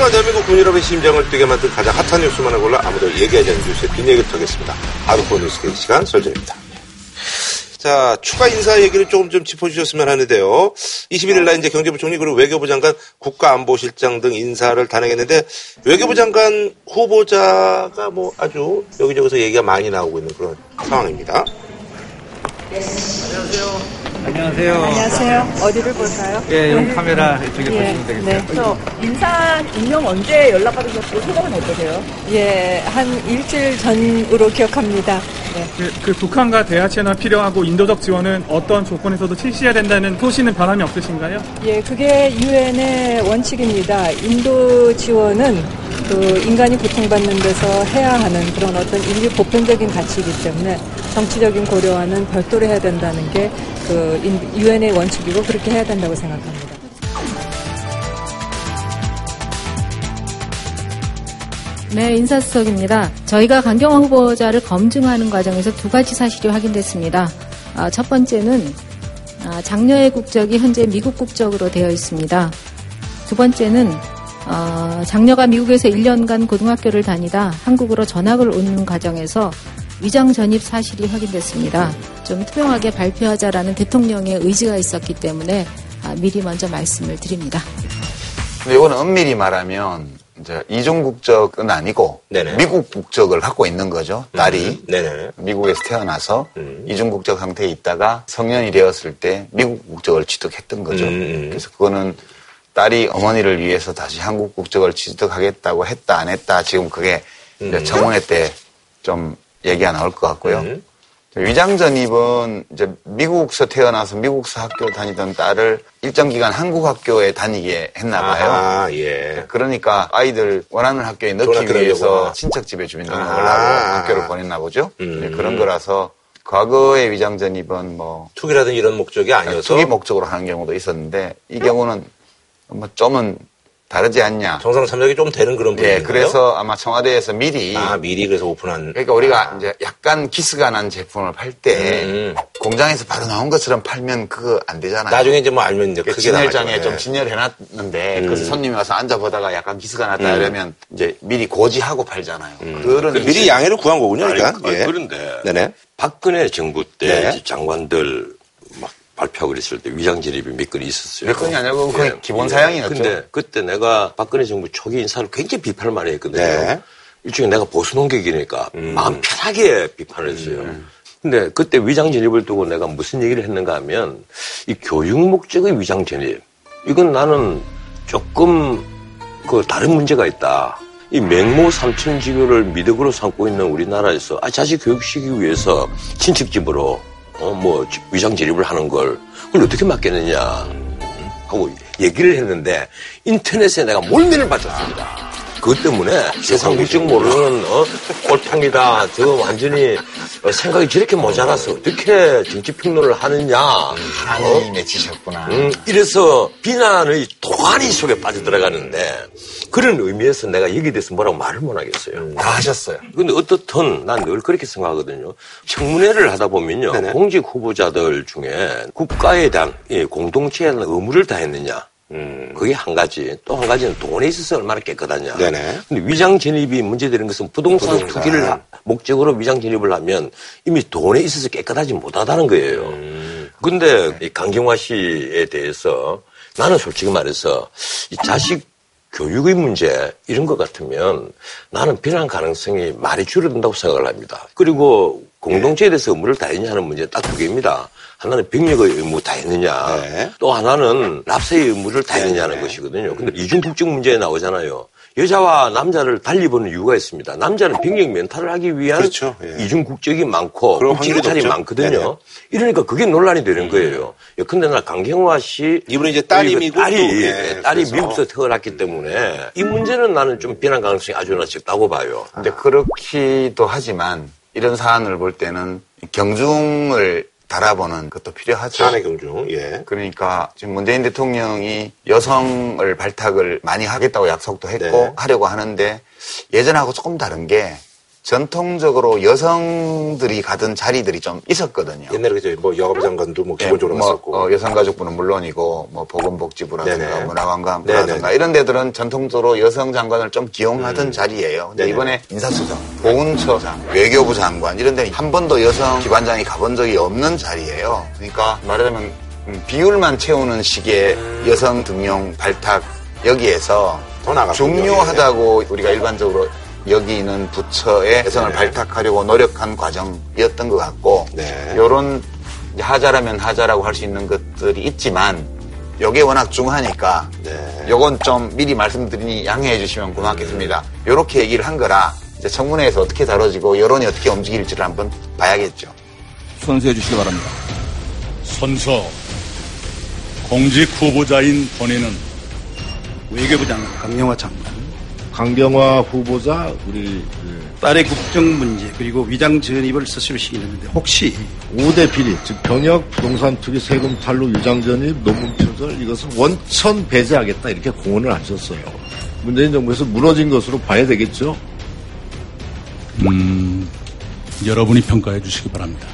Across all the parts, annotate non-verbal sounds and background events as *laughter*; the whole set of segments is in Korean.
하지만 대한민국 군유럽의 심장을 뛰게 만든 가장 핫한 뉴스만을 골라 아무도 얘기하지 않는 뉴스의 뒷얘기를 털겠습니다. 아르코 뉴스케이 시간 설정입니다. 자, 추가 인사 얘기를 조금 좀 짚어주셨으면 하는데요. 21일 날 이제 경제부총리 그리고 외교부 장관, 국가안보실장 등 인사를 단행했는데 외교부 장관 후보자가 뭐 아주 여기저기서 얘기가 많이 나오고 있는 그런 상황입니다. 안녕하세요. 안녕하세요. 안녕하세요. 어디를 볼까요? 예, 여기 카메라 이쪽에 예, 보시면 되겠어요. 네. 저 인사 임명 언제 연락 받으셨고 소감은 어떠세요? 예, 한 일주일 전으로 기억합니다. 네. 그, 그 북한과 대화 채널 필요하고 인도적 지원은 어떤 조건에서도 실시해야 된다는 소신은 변함이 없으신가요? 예, 그게 유엔의 원칙입니다. 인도 지원은 그 인간이 고통받는 데서 해야 하는 그런 어떤 인류 보편적인 가치이기 때문에 정치적인 고려와는 별도로 해야 된다는 게그 유엔의 원칙이고 그렇게 해야 된다고 생각합니다. 네, 인사수석입니다. 저희가 강경화 후보자를 검증하는 과정에서 두 가지 사실이 확인됐습니다. 아, 첫 번째는 아, 장녀의 국적이 현재 미국 국적으로 되어 있습니다. 두 번째는 어, 장녀가 미국에서 1년간 고등학교를 다니다 한국으로 전학을 오는 과정에서 위장 전입 사실이 확인됐습니다. 좀 투명하게 발표하자라는 대통령의 의지가 있었기 때문에 아, 미리 먼저 말씀을 드립니다. 근데 이거는 엄밀히 말하면 이제 이중 국적은 아니고 네네. 미국 국적을 갖고 있는 거죠. 딸이 음, 네네. 미국에서 태어나서 음. 이중 국적 상태에 있다가 성년이 되었을 때 미국 국적을 취득했던 거죠. 음. 그래서 그거는 딸이 어머니를 위해서 다시 한국 국적을 취득하겠다고 했다 안 했다 지금 그게 음. 청원회 때 좀 얘기가 나올 것 같고요. 음. 위장 전입은 이제 미국서 태어나서 미국서 학교 다니던 딸을 일정 기간 한국 학교에 다니게 했나 봐요. 아, 예. 그러니까 아이들 원하는 학교에 넣기 위해서. 친척 집에 주민등록을 아. 하고 학교를 보냈나 보죠. 음. 네, 그런 거라서 과거의 위장 전입은 뭐 투기라든 이런 목적이 아니어서 투기 목적으로 하는 경우도 있었는데 이 경우는 뭐 좀은 다르지 않냐. 정상 참작이 좀 되는 그런 예, 분인가요? 그래서 아마 청와대에서 미리 아, 미리 그래서 오픈한 그러니까 우리가 이제 약간 기스가 난 제품을 팔때 음. 공장에서 바로 나온 것처럼 팔면 그거 안 되잖아요. 나중에 이제 뭐 알면 이제 그 크게 진열장에 나가죠. 좀 예. 진열해놨는데 음. 그래서 손님이 와서 앉아보다가 약간 기스가 났다 음. 이러면 이제 미리 고지하고 팔잖아요. 그런 그 미리 양해를 구한 거군요, 그러니까. 아니, 예. 그런데 네네. 박근혜 정부 때 네. 장관들 막 발표하고 그랬을 때 위장 진입이 몇 건이 있었어요. 몇 건이 아니고 거의 기본 사양이었죠. 근데 그때 내가 박근혜 정부 초기 인사를 굉장히 비판을 많이 했거든요. 네. 일종의 내가 보수 농객이니까 음. 마음 편하게 비판을 했어요. 근데 그때 위장 진입을 두고 내가 무슨 얘기를 했는가 하면 이 교육 목적의 위장 진입 이건 나는 조금 그 다른 문제가 있다. 이 맹모 삼천 지교를 미덕으로 삼고 있는 우리나라에서 아 자식 교육시키기 위해서 친척 집으로 어 뭐 위장 진입을 하는 걸. 그걸 어떻게 막겠느냐. 하고 얘기를 했는데 인터넷에 내가 몰면을 받았습니다. 그것 때문에 세상 물정 모르는 어, 꼴탕이다. 저 완전히 어, 생각이 저렇게 모자라서 어떻게 정치 평론을 하느냐. 한이 맺히셨구나. 음, 이래서 비난의 도가니 속에 빠져 들어가는데 그런 의미에서 내가 여기에 대해서 뭐라고 말을 못 하겠어요. 다 하셨어요. 근데 어떻든 난 늘 그렇게 생각하거든요. 청문회를 하다 보면요. 네네. 공직 후보자들 중에 국가에 대한 이 공동체에 대한 의무를 다했느냐. 음. 그게 한 가지. 또 한 가지는 돈에 있어서 얼마나 깨끗하냐. 네네. 근데 위장 진입이 문제되는 것은 부동산, 부동산. 투기를 하- 목적으로 위장 진입을 하면 이미 돈에 있어서 깨끗하지 못하다는 거예요. 음. 근데 이 강경화 씨에 대해서 나는 솔직히 말해서 이 자식 교육의 문제 이런 것 같으면 나는 비난 가능성이 많이 줄어든다고 생각을 합니다. 그리고 공동체에 대해서 의무를 다했냐 하는 문제 딱 두 개입니다. 하나는 병력의 의무 다했느냐, 네. 또 하나는 납세의 의무를 다했느냐는 네. 것이거든요. 근데 이중국적 문제에 나오잖아요. 여자와 남자를 달리 보는 이유가 있습니다. 남자는 병력 멘탈을 하기 위한 그렇죠. 예. 이중 국적이 많고 높죠. 많거든요. 네네. 음. 이러니까 그게 논란이 되는 거예요. 예, 근데 나 강경화 씨 이분은 이제 딸이 미국 딸이 예, 딸이 그래서. 미국에서 태어났기 때문에 이 문제는 나는 좀 비난 가능성이 아주 낮다고 봐요. 근데 그렇기도 하지만 이런 사안을 볼 때는 경중을 달아보는 것도 필요하죠. 사안의 경중, 예. 그러니까 지금 문재인 대통령이 여성을 발탁을 많이 하겠다고 약속도 했고 네. 하려고 하는데 예전하고 조금 다른 게 전통적으로 여성들이 가던 자리들이 좀 있었거든요. 옛날에 그죠 뭐 여가부 장관도 뭐 기본적으로 뭐, 갔었고. 어, 여성가족부는 물론이고 뭐 보건복지부라든가 네네. 문화관광부라든가 네네. 이런 데들은 전통적으로 여성 장관을 좀 기용하던 자리예요. 근데 네네. 이번에 인사수석, 보훈처장, 외교부 장관 이런 데한 번도 여성 기관장이 가본 적이 없는 자리예요. 그러니까 말하자면 음, 비율만 채우는 식의 여성 등용 발탁 여기에서 더 나갔군요. 중요하다고 우리가 일반적으로 여기는 부처에 여성을 네. 발탁하려고 노력한 과정이었던 것 같고 네. 요런 이제 하자라면 하자라고 할 수 있는 것들이 있지만 요게 워낙 중요하니까 네. 요건 좀 미리 말씀드리니 양해해 주시면 고맙겠습니다. 요렇게 얘기를 한 거라 이제 청문회에서 어떻게 다뤄지고 여론이 어떻게 움직일지를 한번 봐야겠죠. 선서해 주시기 바랍니다. 선서 공직 후보자인 본인은 외교부 장관 강영화 장관, 강경화 후보자 우리 그 딸의 국정 문제 그리고 위장 전입을 스스로 시키는데 혹시 5대 비리 즉 병역 부동산 투기 세금 탈루 위장 전입 논문 표절 이것을 원천 배제하겠다 이렇게 공언을 하셨어요. 문재인 정부에서 무너진 것으로 봐야 되겠죠. 음, 여러분이 평가해 주시기 바랍니다.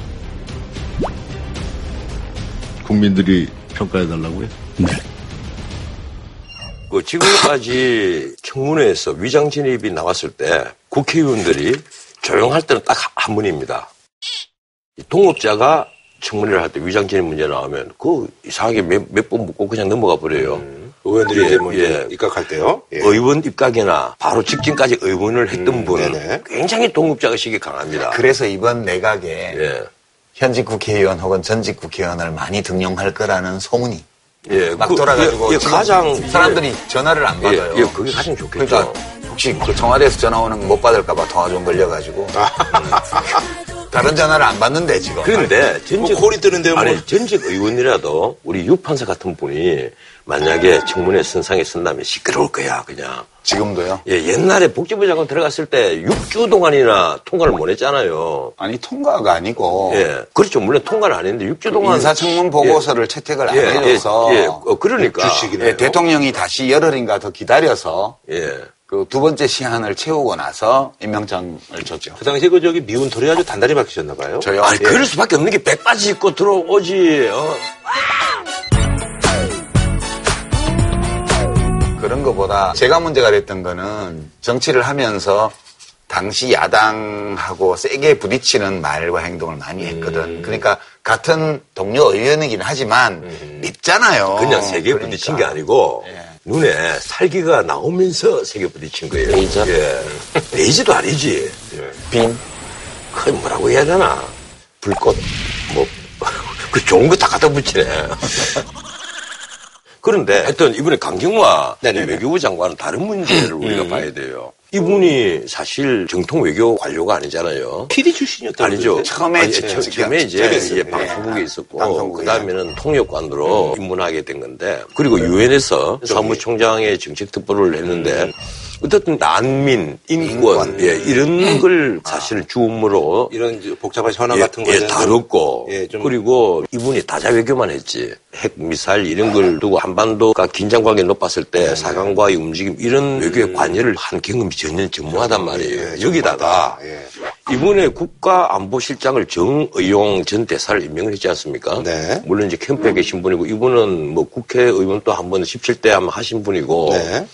국민들이 평가해 달라고요. 네. 그 지금까지 청문회에서 위장 진입이 나왔을 때 국회의원들이 조용할 때는 딱 한 분입니다. 이 동업자가 청문회를 할 때 위장 진입 문제 나오면 그 이상하게 몇번 묻고 그냥 넘어가 버려요. 의원들이 예, 이제 뭐 예. 입각할 때요. 예. 의원 입각이나 바로 직전까지 의원을 했던 음, 분은 네네. 굉장히 동업자 의식이 강합니다. 그래서 이번 내각에 예. 현직 국회의원 혹은 전직 국회의원을 많이 등용할 거라는 소문이 예, 막 그, 돌아가지고 예, 예, 가장 사람들이 전화를 안 예, 받아요. 예, 그게 가장 좋겠죠. 그러니까 혹시 그 청와대에서 전화 오는 거 못 받을까봐 통화 좀 걸려가지고 다른 전화를 안 받는데 지금. 그런데 전직 뭐 콜이 뜨는데요, 뭐. 아니 전직 의원이라도 우리 유 판사 같은 분이 만약에 청문회 선상에 선다면 시끄러울 거야 그냥. 지금도요. 예, 옛날에 복지부 장관 들어갔을 때 6주 동안이나 통과를 못 했잖아요. 아니 통과가 아니고 예, 그렇죠. 물론 통과는 안 했는데 6주 동안 인사청문 보고서를 채택을 안 예, 예, 해줘서 예, 어, 그러니까. 예, 대통령이 다시 열흘인가 더 기다려서 예. 그 두 번째 시한을 채우고 나서 임명장을 줬죠. 그 당시에 그 저기 미운 털이 아주 단단히 박히셨나 봐요. 저요. 아니 예. 그럴 수밖에 없는 게 백바지 입고 들어오지. 어. 것보다 제가 문제가 됐던 거는 정치를 하면서 당시 야당하고 세게 부딪히는 말과 행동을 많이 음. 했거든. 그러니까 같은 동료 의원이긴 하지만 밉잖아요. 음. 그냥 세게 그러니까. 부딪힌 게 아니고 예. 눈에 살기가 나오면서 세게 부딪힌 거예요. 레이저? 예. 레이저도 아니지. 빔. 그 뭐라고 해야 되나? 불꽃 뭐 *laughs* 그 좋은 거 다 갖다 붙이네. 그런데 하여튼 이번에 강경화 네네네. 외교부 장관은 다른 문제를 우리가 봐야 돼요. 이분이 사실 정통 외교 관료가 아니잖아요. PD 출신이었다고 아니죠. 처음에 아니, 저- 처- 저- 처음에 이제. 이제 네. 방송국에 있었고, 방송국에. 그 다음에는 통역관으로 입문하게 된 건데, 그리고 유엔에서 사무총장의 정책 특보를 했는데, 어쨌든 난민, 인권, 인권. 예, 이런 걸 사실 주음으로 이런 복잡한 현안 예, 같은 예, 거는 다뤘고, 예, 좀- 그리고 이분이 다자 외교만 했지. 핵, 미사일 이런 걸 두고 한반도가 긴장 관계 높았을 네. 때 사강과의 움직임 이런 외교의 관여를 한 경험이 전혀 전무하단 말이에요. 예, 여기다가 예. 이번에 국가안보실장을 정의용 전 대사를 임명을 했지 않습니까? 네. 물론 이제 캠프에 계신 분이고 이분은 뭐 국회의원 또 한 번 17대 한번 하신 분이고 네.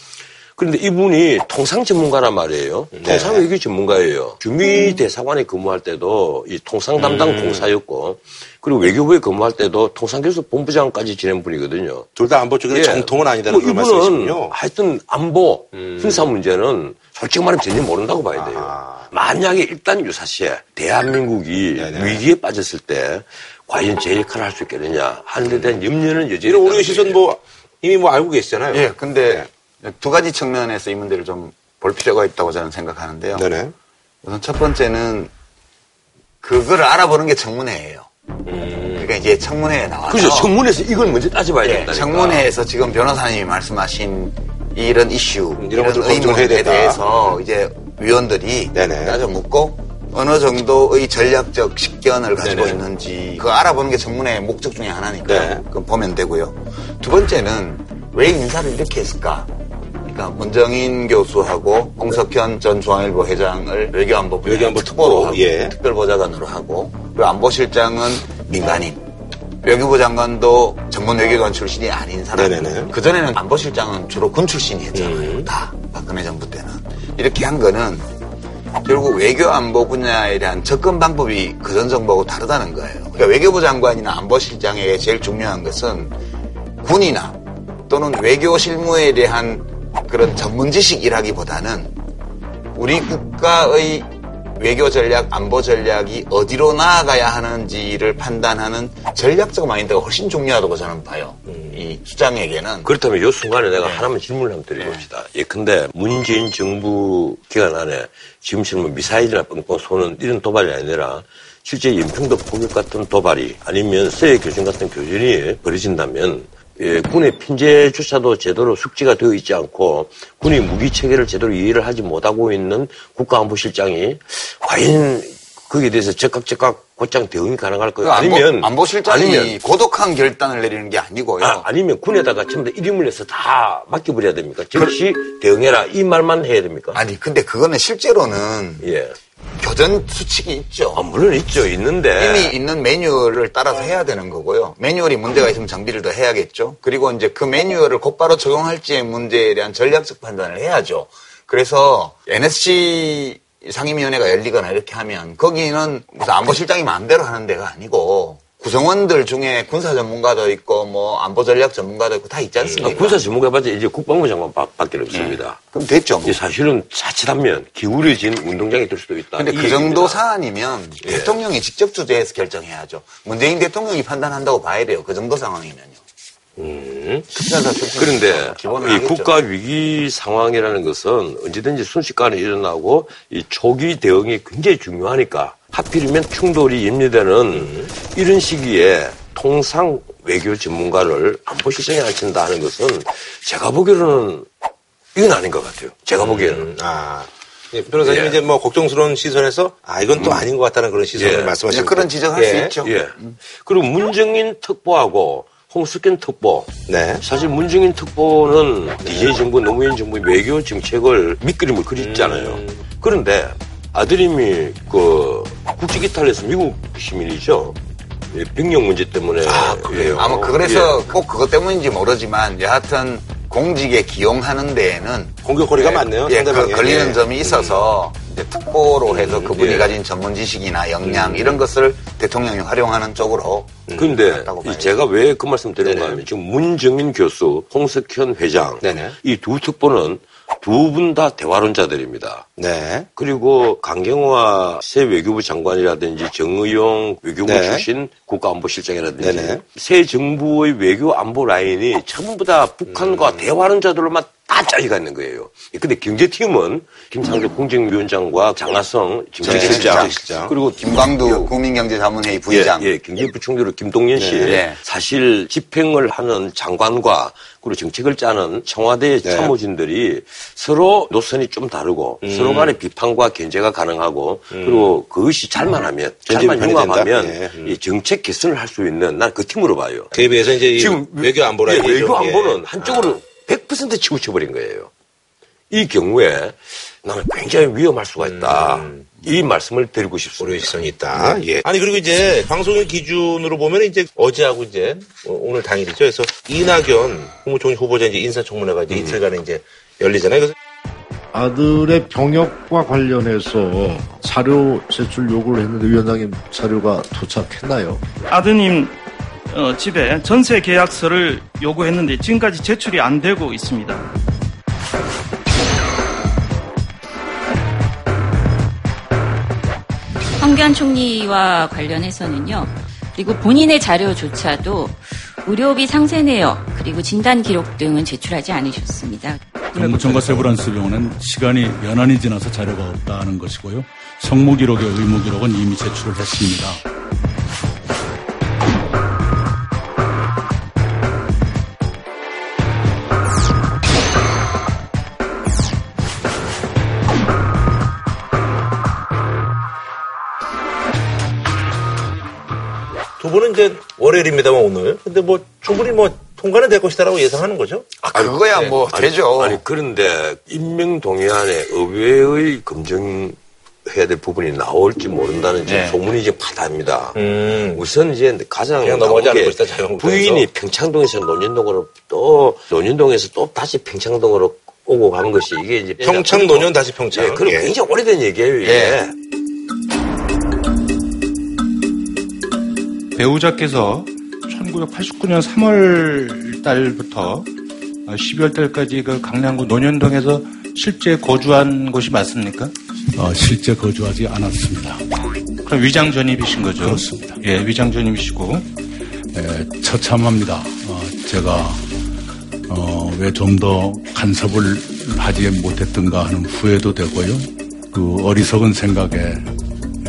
그런데 이분이 통상 전문가란 말이에요. 네. 통상 외교 전문가예요. 주미 대사관에 근무할 때도 이 통상 담당 음. 공사였고 그리고 외교부에 근무할 때도 통상교섭 본부장까지 지낸 분이거든요. 둘 다 안보 쪽에서 예. 정통은 아니다는 뭐 이분은 말씀이시군요. 음. 하여튼 안보 형사 문제는 솔직히 말하면 전혀 모른다고 봐야 돼요. 아하. 만약에 일단 유사시에 대한민국이 네네. 위기에 빠졌을 때 과연 제 역할을 할 수 있겠느냐 하는 데 대한 염려는 여전히 이런 우리 시선. 뭐 이미 뭐 알고 계시잖아요. 예, 근데 두 가지 측면에서 이 문제를 좀 볼 필요가 있다고 저는 생각하는데요. 네네. 우선 첫 번째는 그거를 알아보는 게 청문회예요. 그러니까 이제 청문회에 나와서 그죠. 청문회에서 이걸 먼저 따져봐야 예, 된다니까. 청문회에서 지금 변호사님이 말씀하신 이런 이슈, 이런 이런 의문에 된다. 대해서 이제 위원들이 네네. 따져 묻고 어느 정도의 전략적 식견을 가지고 네네. 있는지 그거 알아보는 게 청문회의 목적 중에 하나니까 네. 요 그건 보면 되고요. 두 번째는 왜 인사를 이렇게 했을까? 그러니까 문정인 교수하고 홍석현 전 중앙일보 회장을 외교안보 외교안보 특보로 하고 예. 특별보좌관으로 하고 그리고 안보실장은 민간인 외교부 장관도 전문 외교관 출신이 아닌 사람. 네네네. 그전에는 안보실장은 주로 군 출신이었잖아요. 음. 다. 박근혜 정부 때는. 이렇게 한 거는 결국 외교 안보 분야에 대한 접근 방법이 그전 정부하고 다르다는 거예요. 그러니까 외교부 장관이나 안보실장에게 제일 중요한 것은 군이나 또는 외교 실무에 대한 그런 전문 지식이라기보다는 우리 국가의 외교 전략, 안보 전략이 어디로 나아가야 하는지를 판단하는 전략적 마인드가 훨씬 중요하다고 저는 봐요. 이 수장에게는. 그렇다면 이 순간에 내가 네. 하나만 질문을 한번 드려봅시다. 예, 근데 문재인 정부 기간 안에 지금처럼 뭐 미사일이나 뻥뻥 쏘는 이런 도발이 아니라 실제 연평도 포격 같은 도발이 아니면 서해 교전 같은 교전이 벌어진다면 예, 군의 핀제조차도 제대로 숙지가 되어 있지 않고 군의 무기 체계를 제대로 이해를 하지 못하고 있는 국가안보실장이 과연 거기에 대해서 적극 적극 곧장 대응이 가능할 거예요. 안보, 아니면 안보 실장이 아니면 고독한 결단을 내리는 게 아니고요. 아, 아니면 군에다가 전부 다 이름을 내서 다 맡겨버려야 됩니까? 즉시 대응해라 이 말만 해야 됩니까? 아니, 근데 그거는 실제로는 예. 교전 수칙이 있죠. 아, 물론 있죠. 있는데. 이미 있는 매뉴얼을 따라서 해야 되는 거고요. 매뉴얼이 문제가 있으면 정비를 더 해야겠죠. 그리고 이제 그 매뉴얼을 곧바로 적용할지의 문제에 대한 전략적 판단을 해야죠. 그래서 NSC 상임위원회가 열리거나 이렇게 하면 거기는 무슨 안보실장이 마음대로 하는 데가 아니고 구성원들 중에 군사 전문가도 있고 뭐 안보 전략 전문가도 있고 다 있지 않습니까? 아, 군사 전문가봤자 이제 국방부 장관 바- 밖에 없습니다. 그럼 됐죠. 뭐. 이 사실은 자칫하면 기울여진 운동장이 될 수도 있다. 근데 이그 정도 얘기입니다. 사안이면 예. 대통령이 직접 주재해서 결정해야죠. 문재인 대통령이 판단한다고 봐야 돼요. 그 정도 상황이면요. 음. 그런데 이. 국가 위기 상황이라는 것은 언제든지 순식간에 일어나고 이 초기 대응이 굉장히 중요하니까 하필이면 충돌이 염려되는 이런 시기에 통상 외교 전문가를 안보 실장에 앉힌다 하는 것은 제가 보기로는 이건 아닌 것 같아요. 제가 보기에는. 아. 예, 변호사님 예. 이제 뭐 걱정스러운 시선에서 아 이건 또 아닌 것 같다는 그런 시선을 예. 말씀하시고 그런 지적할 수 있죠. 예. 그리고 문정인 특보하고 홍석현 특보. 네. 사실 문정인 특보는 DJ 정부, 노무현 정부의 외교 정책을 밑그림을 그렸잖아요. 음. 그런데 아드님이 그 국직 이탈해서 미국 시민이죠. 예, 병력 문제 때문에. 아, 그래요? 아마 그래서 예. 꼭 그것 때문인지 모르지만 여하튼 공직에 기용하는 데에는 공격거리가 많네요. 예. 그 걸리는 예. 점이 있어서 이제 특보로 해서 그분이 예. 가진 전문 지식이나 역량 이런 것을 대통령이 활용하는 쪽으로 봐요. 이 제가 왜 그 말씀 드리는가 하면 지금 문정인 교수, 홍석현 회장. 이 두 특보는 두 분 다 대화론자들입니다. 네. 그리고 강경화 새 외교부 장관이라든지 정의용 외교부 네. 출신 국가안보실장이라든지 네네. 새 정부의 외교 안보 라인이 전부 다 북한과 음. 대화하는 자들로만 다 짜리가 있는 거예요. 근데 경제팀은 김상조 공정위원장과 장하성 정책실장, 네, 정책실장. 그리고 김광두 국민경제자문회의 부의장 예, 예, 경제부총리로 김동연 씨. 네. 사실 집행을 하는 장관과 그리고 정책을 짜는 청와대 네. 참모진들이 서로 노선이 좀 다르고 음. 서로 간의 비판과 견제가 가능하고 그리고 그것이 잘만 하면, 잘만 융합하면? 예. 음. 이 정책 개선을 할 수 있는 난 그 팀으로 봐요. 그에 비해서 이제 이 지금 외교 안보라 예. 외교 안보는 예. 한쪽으로 100% 치우쳐 버린 거예요. 이 경우에 나는 굉장히 위험할 수가 있다. 음. 이 말씀을 드리고 싶습니다. 시선이 있다. 예. 아니 그리고 이제 방송의 기준으로 보면 이제 어제하고 이제 어, 오늘 당일이죠. 그래서 이낙연 국무총리 후보자 이제 인사청문회가 음. 이제 이틀간에 이제 열리잖아요. 그래서 아들의 병역과 관련해서 자료 제출 요구를 했는데 위원장님 자료가 도착했나요? 아드님 어, 집에 전세 계약서를 요구했는데 지금까지 제출이 안 되고 있습니다. 황교안 총리와 관련해서는요. 그리고 본인의 자료조차도 의료비 상세 내역 그리고 진단 기록 등은 제출하지 않으셨습니다. 정부청과 세브란스 병원은 시간이 연한이 지나서 자료가 없다는 것이고요. 성무 기록의 의무 기록은 이미 제출을 했습니다. 두 분은 이제 월요일입니다만 오늘. 근데 뭐 충분히 뭐 통과는 될 것이다라고 예상하는 거죠? 아, 그거야 네. 뭐 아니, 되죠. 아니 그런데 임명 동의안에 의회의 검증 해야 될 부분이 나올지 모른다는 지금 네. 소문이 이제 파다합니다. 음. 우선 이제 가장 그냥 넘어가지 않을 나오게. 부인이 평창동에서 논현동으로 또 논현동에서 또 다시 평창동으로 오고 가는 것이 이게 이제 평창 노년 다시 평창. 예, 그럼 예. 굉장히 오래된 얘기예요. 이게. 예. 배우자께서 1989년 3월 달부터 12월 달까지 그 강남구 논현동에서 실제 거주한 곳이 맞습니까? 어, 실제 거주하지 않았습니다. 그럼 위장 전입이신 거죠? 그렇습니다. 예, 위장 전입이시고 예, 처참합니다. 어, 제가 어, 왜 좀 더 간섭을 하지 못했던가 하는 후회도 되고요. 그 어리석은 생각에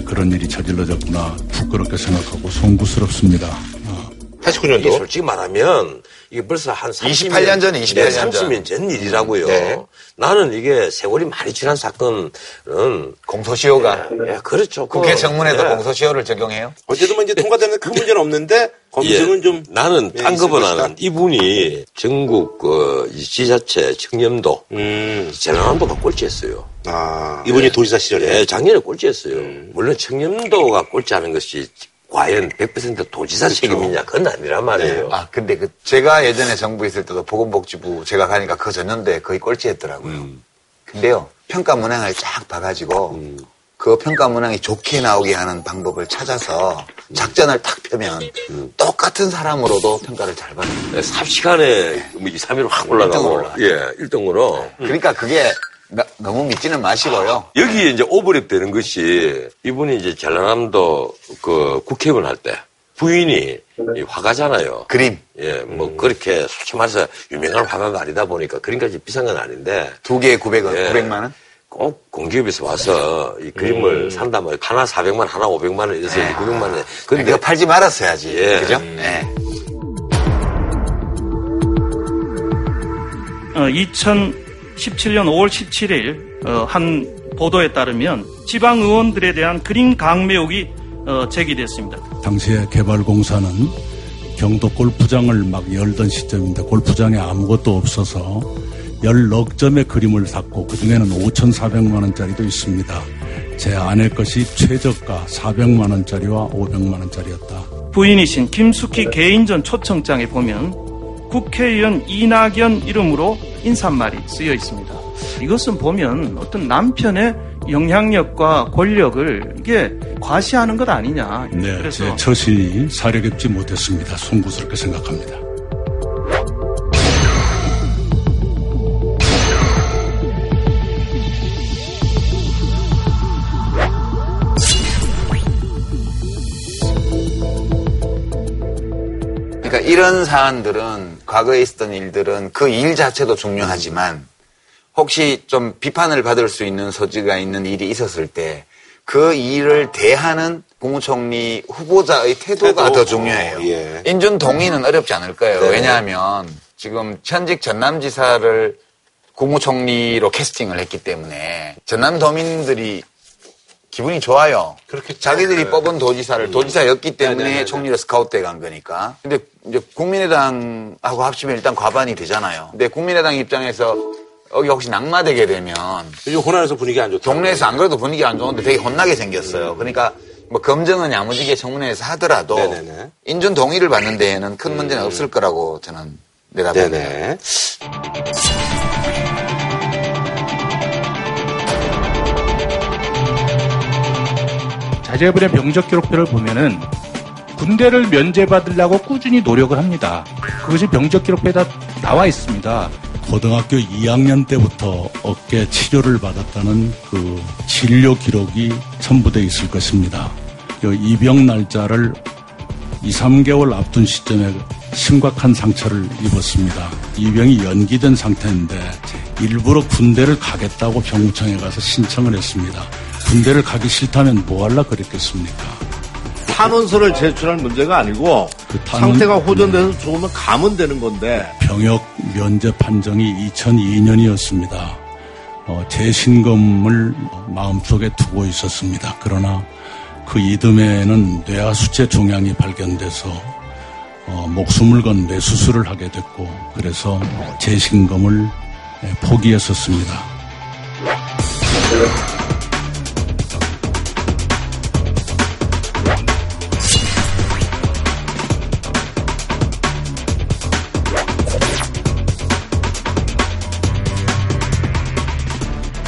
그런 일이 저질러졌구나 부끄럽게 생각하고 송구스럽습니다. 어, 89년도. 이게 솔직히 말하면 이게 벌써 한 30년, 28년 전에, 28년 네, 전. 30년 전 일이라고요. 네. 나는 이게 세월이 많이 지난 사건은 공소시효가 예, 그렇죠. 국회 그, 정문에도 예. 공소시효를 적용해요. 어쨌든 뭐 이제 통과되는 큰 문제는 없는데 검증은 예. 좀 나는 예, 딴 있을 거보다는 것이다. 이분이 전국 그 지자체 청렴도 음. 전남도가 꼴찌했어요. 아, 이분이 도지사 시절에. 예, 작년에 꼴찌했어요. 물론 청렴도가 꼴찌하는 것이 과연 100% 도지사 책임이냐 그건 아니란 말이에요. 아, 근데 그 제가 예전에 정부 있을 때도 보건복지부 제가 가니까 그 전년도에 거의 꼴찌했더라고요. 음. 근데요, 평가 문항을 쫙 봐가지고 그 평가 문항이 좋게 나오게 하는 방법을 찾아서 작전을 탁 펴면 똑같은 사람으로도 평가를 잘 받는. 네, 삽시간에 뭐 2, 3위로 확 올라가고. 일등으로 올라가죠. 예, 1등으로. 그러니까 그게 나- 너무 믿지는 마시고요. 여기에 이제 오버랩 되는 것이 이분이 이제 전라남도 그 국회의원 할 때 부인이 이 화가잖아요. 그림 예, 뭐 그렇게 솔직히 말해서 유명한 화가가 아니다 보니까 그림까지 비싼 건 아닌데 두 개에 900원, 예. 900만 원? 꼭 공기업에서 와서 이 그림을 산다 면 하나 400만 하나 500만 원 이래서 이제 900만 원. 근데 그거 팔지 말았어야지. 예. 그죠? 네. 어, 2017년 5월 17일 어, 한 보도에 따르면 지방 의원들에 대한 그림 강매 의혹이 어, 제기됐습니다. 당시에 개발공사는 경도 골프장을 막 열던 시점인데 골프장에 아무것도 없어서 열넉 점의 그림을 샀고 그중에는 5,400만 원짜리도 있습니다. 제 아내 것이 최저가 400만 원짜리와 500만 원짜리였다. 부인이신 김숙희 개인전 초청장에 보면 국회의원 이낙연 이름으로 인사말이 쓰여 있습니다. 이것은 보면 어떤 남편의 영향력과 권력을 이게 과시하는 것 아니냐. 네, 그래서 제 처신이 사려 깊지 못했습니다. 송구스럽게 생각합니다. 그러니까 이런 사안들은 과거에 있었던 일들은 그 일 자체도 중요하지만 혹시 좀 비판을 받을 수 있는 소지가 있는 일이 있었을 때 그 일을 대하는 국무총리 후보자의 태도가 태도. 더 중요해요. 어, 예. 인준 동의는 어렵지 않을 거예요. 네. 왜냐하면 지금 현직 전남지사를 국무총리로 캐스팅을 했기 때문에 전남 도민들이 기분이 좋아요. 그렇겠죠. 자기들이 네. 뽑은 도지사를 도지사였기 때문에 네네네네. 총리로 스카우트돼 간 거니까. 근데 이제 국민의당하고 합치면 일단 과반이 되잖아요. 근데 국민의당 입장에서 여기 혹시 낙마되게 되면 요즘 호남에서 분위기 안 좋다. 동네에서 안 그래도 분위기 안 좋은데 되게 혼나게 생겼어요. 그러니까 뭐 검증은 야무지게 청문회에서 하더라도 네네네. 인준 동의를 받는 데에는 큰 문제는 없을 거라고 저는 내다봅니다. 네네. 자제분의 명적 기록표를 보면은 군대를 면제받으려고 꾸준히 노력을 합니다. 그것이 명적 기록표에 다 나와 있습니다. 고등학교 2학년 때부터 어깨 치료를 받았다는 그 진료 기록이 첨부되어 있을 것입니다. 그 입영 날짜를 2, 3개월 앞둔 시점에 심각한 상처를 입었습니다. 입영이 연기된 상태인데 일부러 군대를 가겠다고 병무청에 가서 신청을 했습니다. 군대를 가기 싫다면 뭐 할라 그랬겠습니까? 탄원서를 제출할 문제가 아니고 그 탄원- 상태가 호전돼서 좋으면 가면 되는 건데 병역 면제 판정이 2002년이었습니다. 어, 재신검을 마음속에 두고 있었습니다. 그러나 그 이듬해에는 뇌하수체 종양이 발견돼서 어, 목숨을 건 뇌수술을 하게 됐고 그래서 재신검을 예, 포기했었습니다.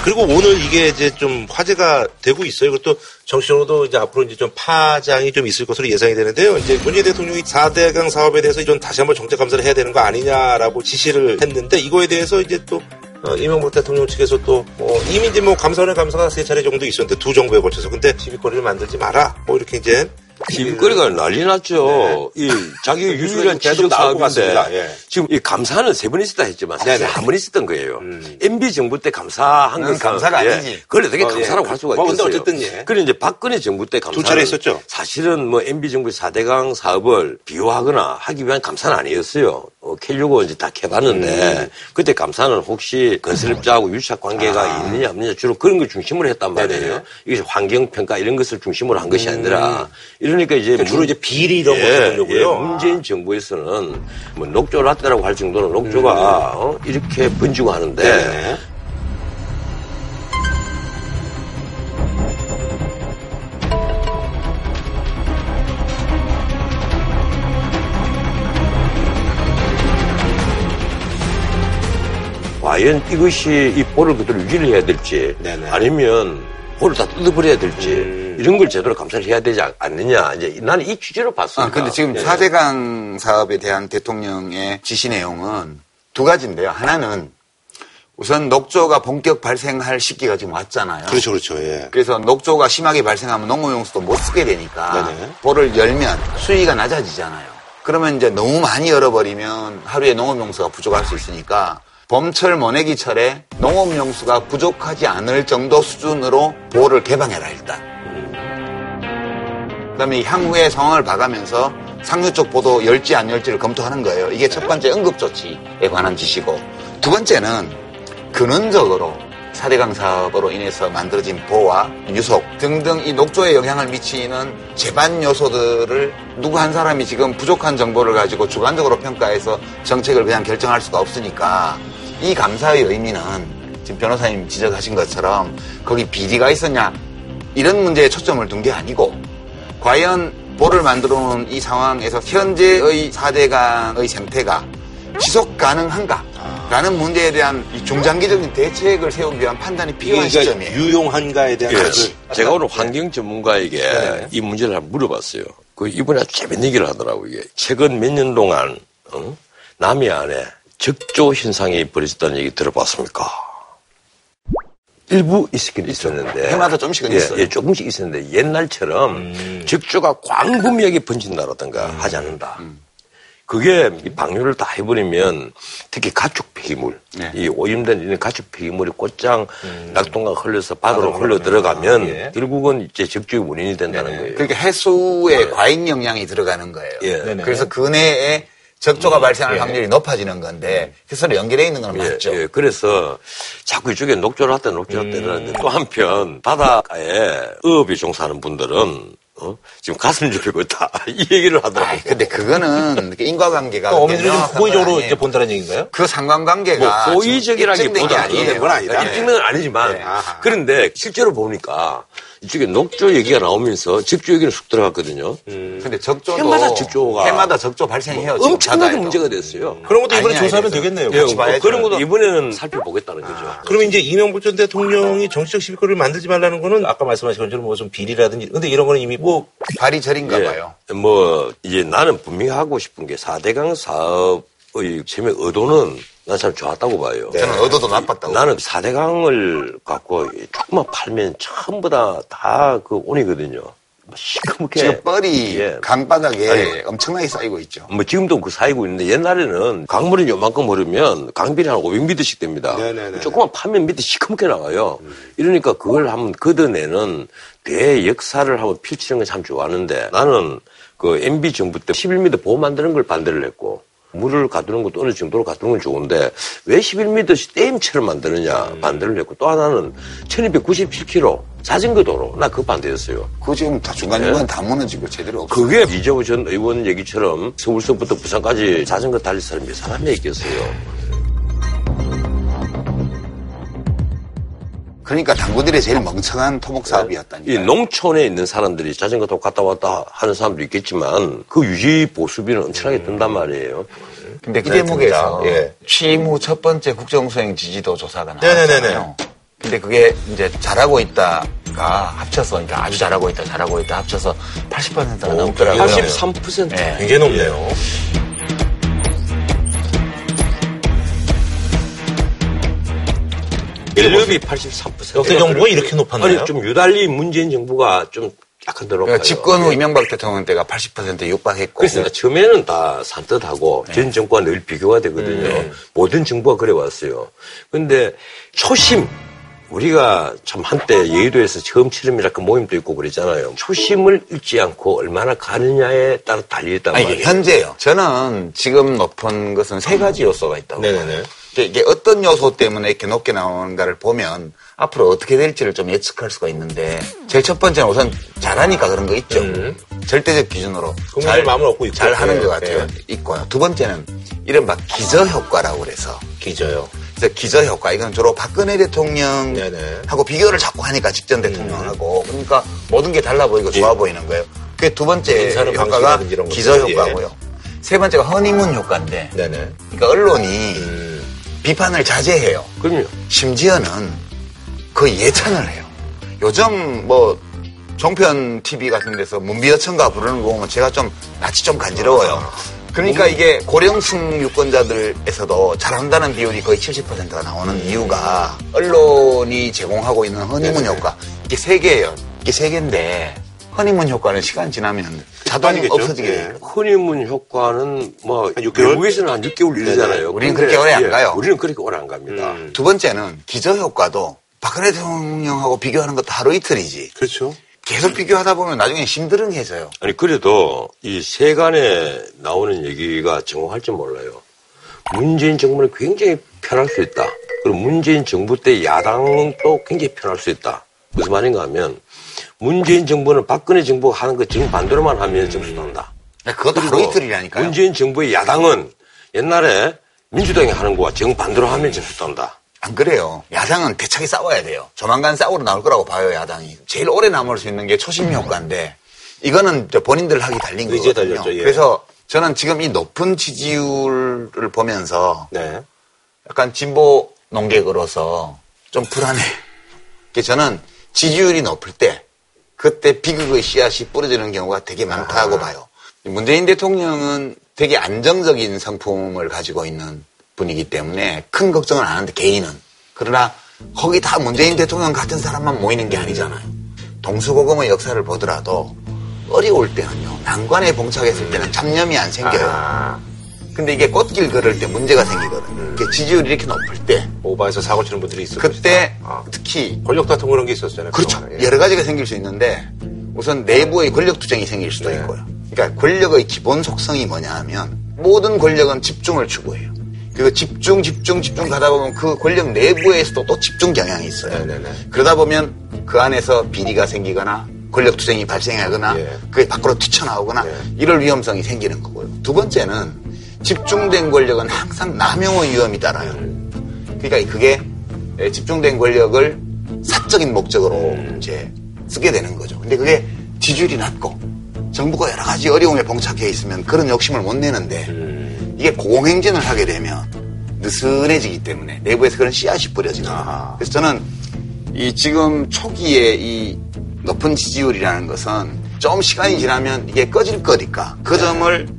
그리고 오늘 이게 이제 좀 화제가 되고 있어요. 그것도 정치적으로도 이제 앞으로 이제 좀 파장이 좀 있을 것으로 예상이 되는데요. 이제 문재인 대통령이 4대강 사업에 대해서 좀 다시 한번 정책 감사를 해야 되는 거 아니냐라고 지시를 했는데 이거에 대해서 이제 또 어, 이명박 대통령 측에서 또 뭐, 이미 이제 뭐 감사원의 감사가 세 차례 정도 있었는데 두 정부에 걸쳐서 근데 시비거리를 만들지 마라. 뭐 이렇게 이제 시비거리가 난리 났죠. 이 자기 유일한 계속 지적 사업인데. 예. 지금 이 감사는 세 번 있었다 했지만 사실 네네. 한번 있었던 거예요. MB 정부 때 감사한 그건 것은 감사가 예, 아니지. 그걸 어떻게 어, 감사라고 예. 할 수가 뭐, 근데 있겠어요. 어쨌든 예. 그래 이제 박근혜 정부 때 감사 차례 있었죠. 사실은 뭐 MB 정부의 4대강 사업을 비호하거나 하기 위한 감사는 아니었어요. 어, 캐려고 이제 다 해봤는데 음. 그때 감사는 혹시 건설업자하고 유착 관계가 아. 있느냐 없느냐 주로 그런 걸 중심으로 했단 말이에요. 네네. 이게 환경 평가 이런 것을 중심으로 한 것이 아니라 이러니까 이제 그러니까 주로 이제 비리 이런 거 해보려고요. 문재인 정부에서는 뭐 녹조 라떼라고 할 정도로 녹조가 어? 이렇게 번지고 하는데 음. 네네. 과연 이것이 이 볼을 그대로 유지를 해야 될지 네네. 아니면 볼을 다 뜯어버려야 될지 음. 이런 걸 제대로 감사를 해야 되지 않- 않느냐 이제 나는 이 취지로 봤습니다. 아, 근데 지금 예. 4대강 사업에 대한 대통령의 지시 내용은 두 가지인데요. 하나는 우선 녹조가 본격 발생할 시기가 지금 왔잖아요. 그렇죠, 그렇죠. 예. 그래서 녹조가 심하게 발생하면 농업용수도 못 쓰게 되니까 네네. 볼을 열면 수위가 낮아지잖아요. 그러면 이제 너무 많이 열어버리면 하루에 농업용수가 부족할 수 있으니까 봄철 모내기철에 농업용수가 부족하지 않을 정도 수준으로 볼을 개방해라 일단. 그다음에 향후의 상황을 봐가면서 상류 쪽 보도 열지 안 열지를 검토하는 거예요. 이게 첫 번째 응급조치에 관한 지시고 두 번째는 근원적으로 4대강 사업으로 인해서 만들어진 보와 유속 등등 이 녹조에 영향을 미치는 제반 요소들을 누구 한 사람이 지금 부족한 정보를 가지고 주관적으로 평가해서 정책을 그냥 결정할 수가 없으니까 이 감사의 의미는 지금 변호사님 지적하신 것처럼 거기 비리가 있었냐 이런 문제에 초점을 둔 게 아니고 과연 볼을 만들어 놓은 이 상황에서 현재의 4대강의 생태가 지속 가능한가? 라는 문제에 대한 이 중장기적인 대책을 세우기 위한 판단이 필요한 이게 시점이에요. 그러니까 유용한가에 대한 예. 것을 제가 오늘 환경 전문가에게 네. 이 문제를 한번 물어봤어요. 그 이분이 아주 재밌는 얘기를 하더라고요. 이게 최근 몇 년 동안 어? 남해안에 적조 현상이 벌어졌다는 얘기 들어봤습니까? 일부 있었긴 있었는데 해마다 조금씩은 예, 있어요. 예, 조금씩 있었는데 옛날처럼 음. 적조가 광범위하게 번진다라든가 하지 않는다. 그게 이 방류를 다 해버리면 특히 가축 폐기물, 네. 이 오염된 이런 가축 폐기물이 곧장 낙동강 흘러서 바다로 흘러 들어가면 예. 결국은 이제 적조의 원인이 된다는 거예요. 그러니까 해수에 과잉 영향이 들어가는 거예요. 예. 그래서 그 내에 적조가 발생할 확률이 높아지는 건데 해수로 연결해 있는 건 예, 맞죠. 예. 그래서 자꾸 이쪽에 녹조를 했다 녹조를 했다 이러는데 또 한편 바닷가에 어업에 종사하는 분들은 어? 지금 가슴 졸이고 있다 *laughs* 이 얘기를 하더라고요. 근데 그거는 인과관계가 그러니까 아니에요. 이제 본다는 얘기인가요? 그 상관관계가 뭐 지금 입증된. 건 아니다. 네. 입증은 아니지만 네. 그런데 실제로 보니까 이쪽에 녹조 얘기가 나오면서 적조 얘기는 쑥 들어갔거든요. 근데 적조도 해마다 적조가 해마다 적조 발생해요. 지금 엄청나게. 문제가 됐어요. 그런 것도 이번에 아니야, 조사하면 이래서. 되겠네요. 예, 같이 뭐 봐야죠. 그런 것도 이번에는 살펴보겠다는 거죠. 그러면 이제 이명박 전 대통령이 정치적 시비거리를 만들지 말라는 거는 아까 말씀하신 것처럼 무슨 비리라든지 근데 이런 거는 이미 뭐 발이 저린가 예. 봐요. 뭐 이제 나는 분명히 하고 싶은 게 4대강 사업의 처음에 의도는 난 참 좋았다고 봐요. 저는 의도도 나빴다고. 나는 4대강을 갖고 조금만 팔면 전부 다 다 그 온이거든요. 뭐 시커멓게. 지금 뻘이 예. 강바닥에 아니. 엄청나게 쌓이고 있죠. 뭐 지금도 그 쌓이고 있는데 옛날에는 강물이 요만큼 흐르면 강비리 한 500m씩 됩니다. 네네네. 조금만 파면 밑에 시커멓게 나와요. 이러니까 그걸 한번 걷어내는 대역사를 한번 펼치는 건참 좋아하는데 나는 그 MB 정부 때 11m 보호 만드는 걸 반대를 했고 물을 가두는 것도 어느 정도로 가두는 건 좋은데 왜 11m씩 댐처럼 만드느냐 반대를 했고 또 하나는 1297km 자전거 도로 나 그거 반대였어요. 그거 지금 다 중간중간 다 무너지고 제대로 없어. 그게 이재호 전 의원 얘기처럼 서울서부터 부산까지 자전거 달릴 사람이 몇 사람이 있겠어요. 그러니까 당구들이 제일 멍청한 토목 사업이었다니까. 이 농촌에 있는 사람들이 자전거 타고 갔다 왔다 하는 사람도 있겠지만 그 유지 보수비는 엄청나게 든단 말이에요. 근데 그 네, 대목에서. 예. 취임 후 첫 번째 국정수행 지지도 조사가. 나왔잖아요. 근데 그게 이제 잘하고 있다가 합쳐서 그러니까 아주 잘하고 있다 잘하고 있다 합쳐서 80%가 넘더라고요. 83% 네. 굉장히 높네요. 인력이 83%. 역대 정부가 이렇게 높았나요? 아니, 좀 유달리 문재인 정부가 좀 약간 더 높아요. 그러니까 집권 후 예. 이명박 대통령 때가 80%에 육박했고 그래서 내가 처음에는 다 산뜻하고 전 정부와 늘 비교가 되거든요. 네. 모든 정부가 그래 왔어요. 근데 초심 우리가 참 한때 예의도에서 처음 치름이랄까 모임도 있고 그랬잖아요. 초심을 잃지 않고 얼마나 가느냐에 따라 달려있단 아니, 말이에요. 현재요. 저는 지금 높은 것은 세 가지 요소가 있다고 봐요. 네네네. 이게 어떤 요소 때문에 이렇게 높게 나오는가를 보면 앞으로 어떻게 될지를 좀 예측할 수가 있는데 제일 첫 번째는 우선 잘하니까 그런 거 있죠. 절대적 기준으로 국민의 마음을 얻고 있고. 잘 하는 예, 것 같아요. 예. 있고요. 두 번째는 이른바 기저 효과라고 그래서 기저요. 그래서 기저 효과 이건 주로 박근혜 대통령하고 네네. 비교를 자꾸 하니까 직전 대통령하고 그러니까 모든 게 달라 보이고 좋아 보이는 거예요. 그게 두 번째 효과가 기저 예. 효과고요. 세 번째가 허니문 효과인데 네네. 그러니까 언론이 음. 비판을 자제해요. 그럼요. 심지어는 거의 예찬을 해요. 요즘 뭐 종편 TV 같은 데서 문비어천가 부르는 거 보면 제가 좀 낯이 좀 간지러워요. 그러니까 이게 고령층 유권자들에서도 잘한다는 비율이 거의 70%가 나오는 이유가 언론이 제공하고 있는 허니문 효과 이게 세 개예요. 이게 세 개인데 허니문 효과는 시간 지나면 자동 빠지겠죠? 없어지게 예. 허니문 효과는 뭐한 6개월? 외국에서는 한 6개월 이르잖아요. 우리는 그렇게 오래 안 예, 가요. 우리는 그렇게 오래 안 갑니다. 음. 두 번째는 기저 효과도 박근혜 대통령하고 비교하는 것도 하루 이틀이지. 그렇죠. 계속 비교하다 보면 나중에 심드렁해져요. 아니 그래도 이 세간에 나오는 얘기가 정확할지 몰라요. 문재인 정부는 굉장히 편할 수 있다. 그리고 문재인 정부 때 야당도 굉장히 편할 수 있다. 무슨 말인가 하면 문재인 정부는 박근혜 정부가 하는 거 정반대로만 하면 점수 난다. 그것도 하루 이틀이라니까요. 문재인 정부의 야당은 옛날에 민주당이 하는 거와 정반대로 하면 점수 딴다. 안 그래요. 야당은 대차게 싸워야 돼요. 조만간 싸우러 나올 거라고 봐요, 야당이. 제일 오래 남을 수 있는 게 초심 효과인데, 이거는 본인들 하기 달린 거거든요. 달렸죠, 예. 그래서 저는 지금 이 높은 지지율을 보면서 네. 약간 진보 농객으로서 좀 불안해. *laughs* 저는 지지율이 높을 때, 그때 비극의 씨앗이 뿌려지는 경우가 되게 많다고 봐요. 문재인 대통령은 되게 안정적인 성품을 가지고 있는 분이기 때문에 큰 걱정은 안 하는데 개인은. 그러나 거기 다 문재인 대통령 같은 사람만 모이는 게 아니잖아요. 동수고금의 역사를 보더라도 어려울 때는요. 난관에 봉착했을 때는 잡념이 안 생겨요. 아, 근데 이게 꽃길 걸을 때 문제가 생기거든요. 이게 지지율이 이렇게 높을 때 오바에서 사고 치는 분들이 있을 그때. 아. 특히 권력 다툼 그런 게 있었잖아요. 그렇죠. 예. 여러 가지가 생길 수 있는데 우선 내부의 권력 투쟁이 생길 수도 네. 있고요. 그러니까 권력의 기본 속성이 뭐냐 하면 모든 권력은 집중을 추구해요. 그리고 집중, 집중, 집중 가다 보면 그 권력 내부에서도 또 집중 경향이 있어요. 네네네. 그러다 보면 그 안에서 비리가 생기거나 권력 투쟁이 발생하거나 예. 그게 밖으로 튀쳐나오거나 예. 이럴 위험성이 생기는 거고요. 두 번째는 집중된 권력은 항상 남용의 위험이 따라요. 그러니까 그게 집중된 권력을 사적인 목적으로 이제 쓰게 되는 거죠. 근데 그게 지지율이 낮고 정부가 여러 가지 어려움에 봉착해 있으면 그런 욕심을 못 내는데 이게 공행진을 하게 되면 느슨해지기 때문에 내부에서 그런 씨앗이 뿌려지거든요. 그래서 저는 이 지금 초기에 이 높은 지지율이라는 것은 좀 시간이 지나면 이게 꺼질 거니까 그 점을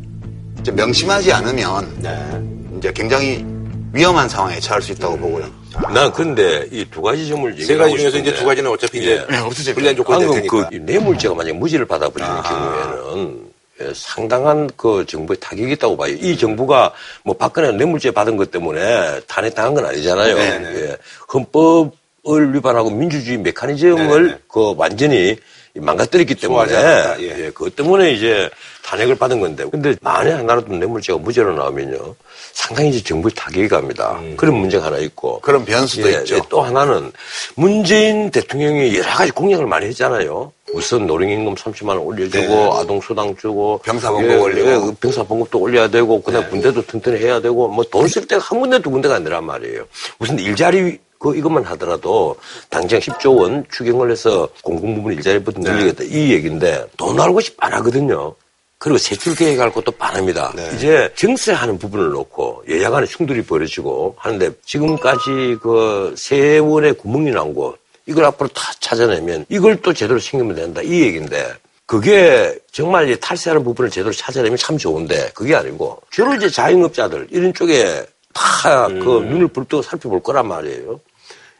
이제 명심하지 않으면 네. 이제 굉장히 위험한 상황에 처할 수 있다고 보고요. 난 근데 이 두 가지 점을 세 가지 얘기하고 중에서 이제 싶은데 두 가지는 어차피 이제 네, 없어질 불리한 조건이 될 테니까. 그 뇌물죄가 만약 무죄를 받아버리는 아하. 경우에는 예, 상당한 그 정부의 타격이 있다고 봐요. 이 정부가 뭐 박근혜 뇌물죄 받은 것 때문에 탄핵당한 건 아니잖아요. 네네. 예, 헌법의 법을 위반하고 민주주의 메커니즘을 그 완전히 망가뜨렸기 때문에 예. 예, 그것 때문에 이제 탄핵을 받은 건데 근데 만에 하나라도 뇌물죄가 무죄로 나오면요 상당히 이제 정부에 타격이 갑니다. 그런 문제가 하나 있고 그런 변수도 예, 있죠. 예, 또 하나는 문재인 대통령이 여러 가지 공약을 많이 했잖아요. 우선 노령임금 30만 원 올려주고 네. 아동 수당 주고 병사봉급 예, 올리고. 예, 그 병사봉급도 올려야 되고 그다음 에 군대도 튼튼히 해야 되고 뭐 돈 쓸 때가 한 군데 두 군데가 아니란 말이에요. 무슨 일자리 그 이것만 하더라도 당장 10조 원 추경을 해서 공공부문 일자리부터 늘리겠다 이 얘기인데 돈 알고 싶 안 하거든요. 그리고 세출 계획할 것도 반합니다. 이제 정세하는 부분을 놓고 여야 간의 충돌이 벌어지고 하는데 지금까지 그 세월의 구멍이 난 곳 이걸 앞으로 다 찾아내면 이걸 또 제대로 챙기면 된다 이 얘기인데 그게 정말 이제 탈세하는 부분을 제대로 찾아내면 참 좋은데 그게 아니고 주로 이제 자영업자들 이런 쪽에 다그 눈을 불뜨고 살펴볼 거란 말이에요.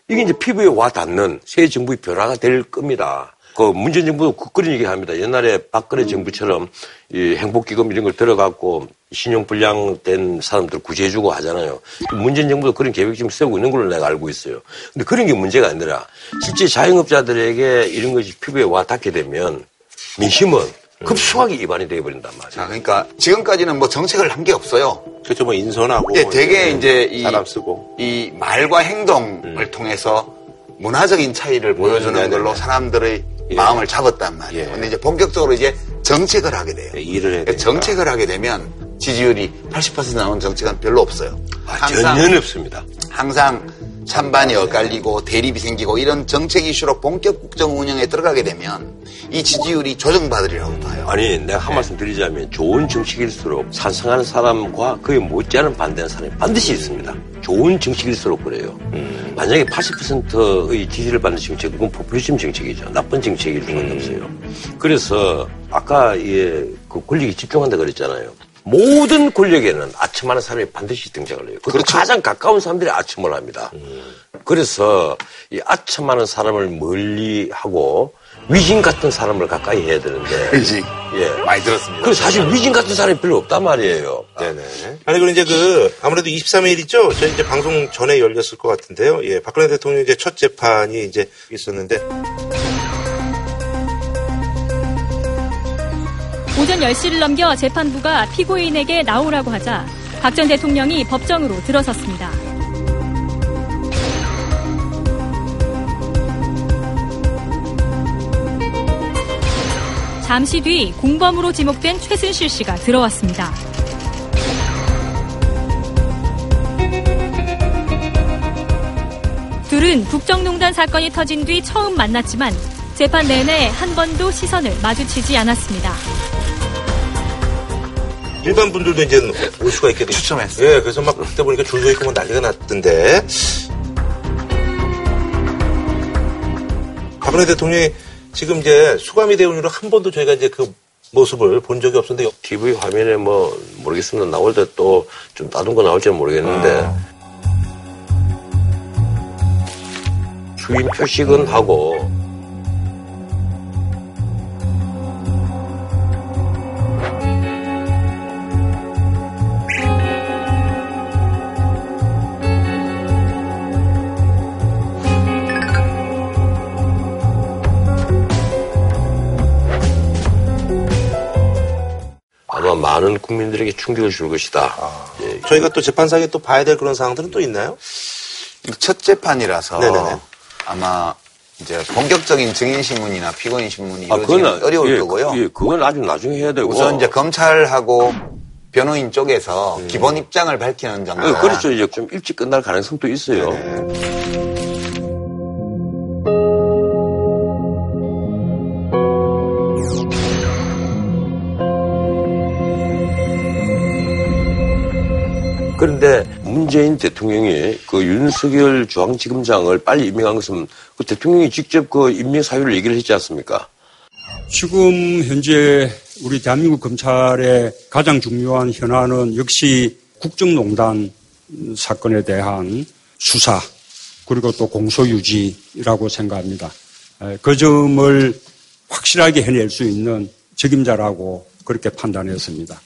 이게 이제 피부에 와 닿는 새 정부의 변화가 될 겁니다. 그 문재인 정부도 그- 그런 얘기 합니다. 옛날에 박근혜 정부처럼 이 행복기금 이런 걸 들어갖고 신용불량된 사람들 구제해주고 하잖아요. 문재인 정부도 그런 계획 지금 세우고 있는 걸로 내가 알고 있어요. 근데 그런 게 문제가 아니라 실제 자영업자들에게 이런 것이 피부에 와 닿게 되면 민심은 급속하게 입안이 되어버린단 말이에요. 자, 그러니까 지금까지는 뭐 정책을 한 게 없어요. 그렇죠. 뭐 인선하고. 예, 되게 이제 이, 사람 쓰고. 이 말과 행동을 통해서 문화적인 차이를 보여주는 네네네. 걸로 사람들의 예. 마음을 잡았단 말이에요. 예. 근데 이제 본격적으로 이제 정책을 하게 돼요. 네, 일을 해야 되니까. 정책을 하게 되면 지지율이 80% 나오는 정책은 별로 없어요. 전혀 없습니다. 항상 찬반이 엇갈리고 대립이 생기고 이런 정책 이슈로 본격 국정 운영에 들어가게 되면 이 지지율이 조정받으리라고 봐요. 아니, 내가 한 말씀 드리자면 좋은 정치일수록 찬성하는 사람과 그에 못지않은 반대하는 사람이 반드시 있습니다. 좋은 정치일수록 그래요. 만약에 80%의 지지를 받는 정책, 그건 포퓰리즘 정책이죠. 나쁜 정책일 수는 없어요. 그래서 아까 예, 그 권력이 집중한다 그랬잖아요. 모든 권력에는 아첨하는 사람이 반드시 등장을 해요. 그것도 가장 가까운 사람들이 아첨을 합니다. 그래서 이 아첨하는 사람을 멀리 하고 위진 같은 사람을 가까이 해야 되는데. *laughs* 위진. 예. 많이 들었습니다. 그래서 사실 위진 같은 사람이 별로 없단 말이에요. 네네. 아니, 그리고 이제 그, 아무래도 23일 있죠? 저희 이제 방송 전에 열렸을 것 같은데요. 예, 박근혜 대통령 이제 첫 재판이 이제 있었는데. 오전 10시를 넘겨 재판부가 피고인에게 나오라고 하자 박 전 대통령이 법정으로 들어섰습니다. 잠시 뒤 공범으로 지목된 최순실 씨가 들어왔습니다. 둘은 국정농단 사건이 터진 뒤 처음 만났지만 재판 내내 한 번도 시선을 마주치지 않았습니다. 일반 분들도 이제 올 수가 있게. 추첨했어요. 예, 그래서 막 그때 보니까 줄서 있고 뭐 난리가 났던데. 박근혜 대통령이 지금 이제 수감이 되온 이후로 한 번도 저희가 이제 그 모습을 본 적이 없었는데 TV 화면에 뭐 모르겠습니다. 나올 때 또좀 다른 거 나올지는 모르겠는데 주인 표식은 하고 많은 국민들에게 충격을 줄 것이다. 예. 저희가 또 재판상에 또 봐야 될 그런 사항들은 또 있나요? 첫 재판이라서 네네네. 아마 이제 본격적인 증인 신문이나 피고인 신문이 아, 그건 어려울 예, 거고요. 예, 그건 아주 나중에 해야 되고. 우선 이제 검찰하고 변호인 쪽에서 기본 입장을 밝히는 정도. 예, 그렇죠. 이제 좀 일찍 끝날 가능성도 있어요. 그런 문재인 대통령이 그 윤석열 중앙지검장을 빨리 임명한 것은 그 대통령이 직접 그 임명 사유를 얘기를 했지 않습니까? 지금 현재 우리 대한민국 검찰의 가장 중요한 현안은 역시 국정농단 사건에 대한 수사 그리고 또 공소유지라고 생각합니다. 에, 그 점을 확실하게 해낼 수 있는 책임자라고 그렇게 판단했습니다.